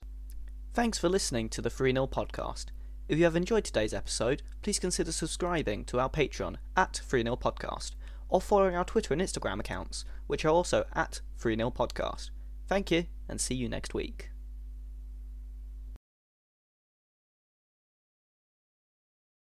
Thanks for listening to the 3 0 podcast. If you have enjoyed today's episode, please consider subscribing to our Patreon at 3 0 podcast or following our Twitter and Instagram accounts, which are also at 3 0 podcast. Thank you and see you next week.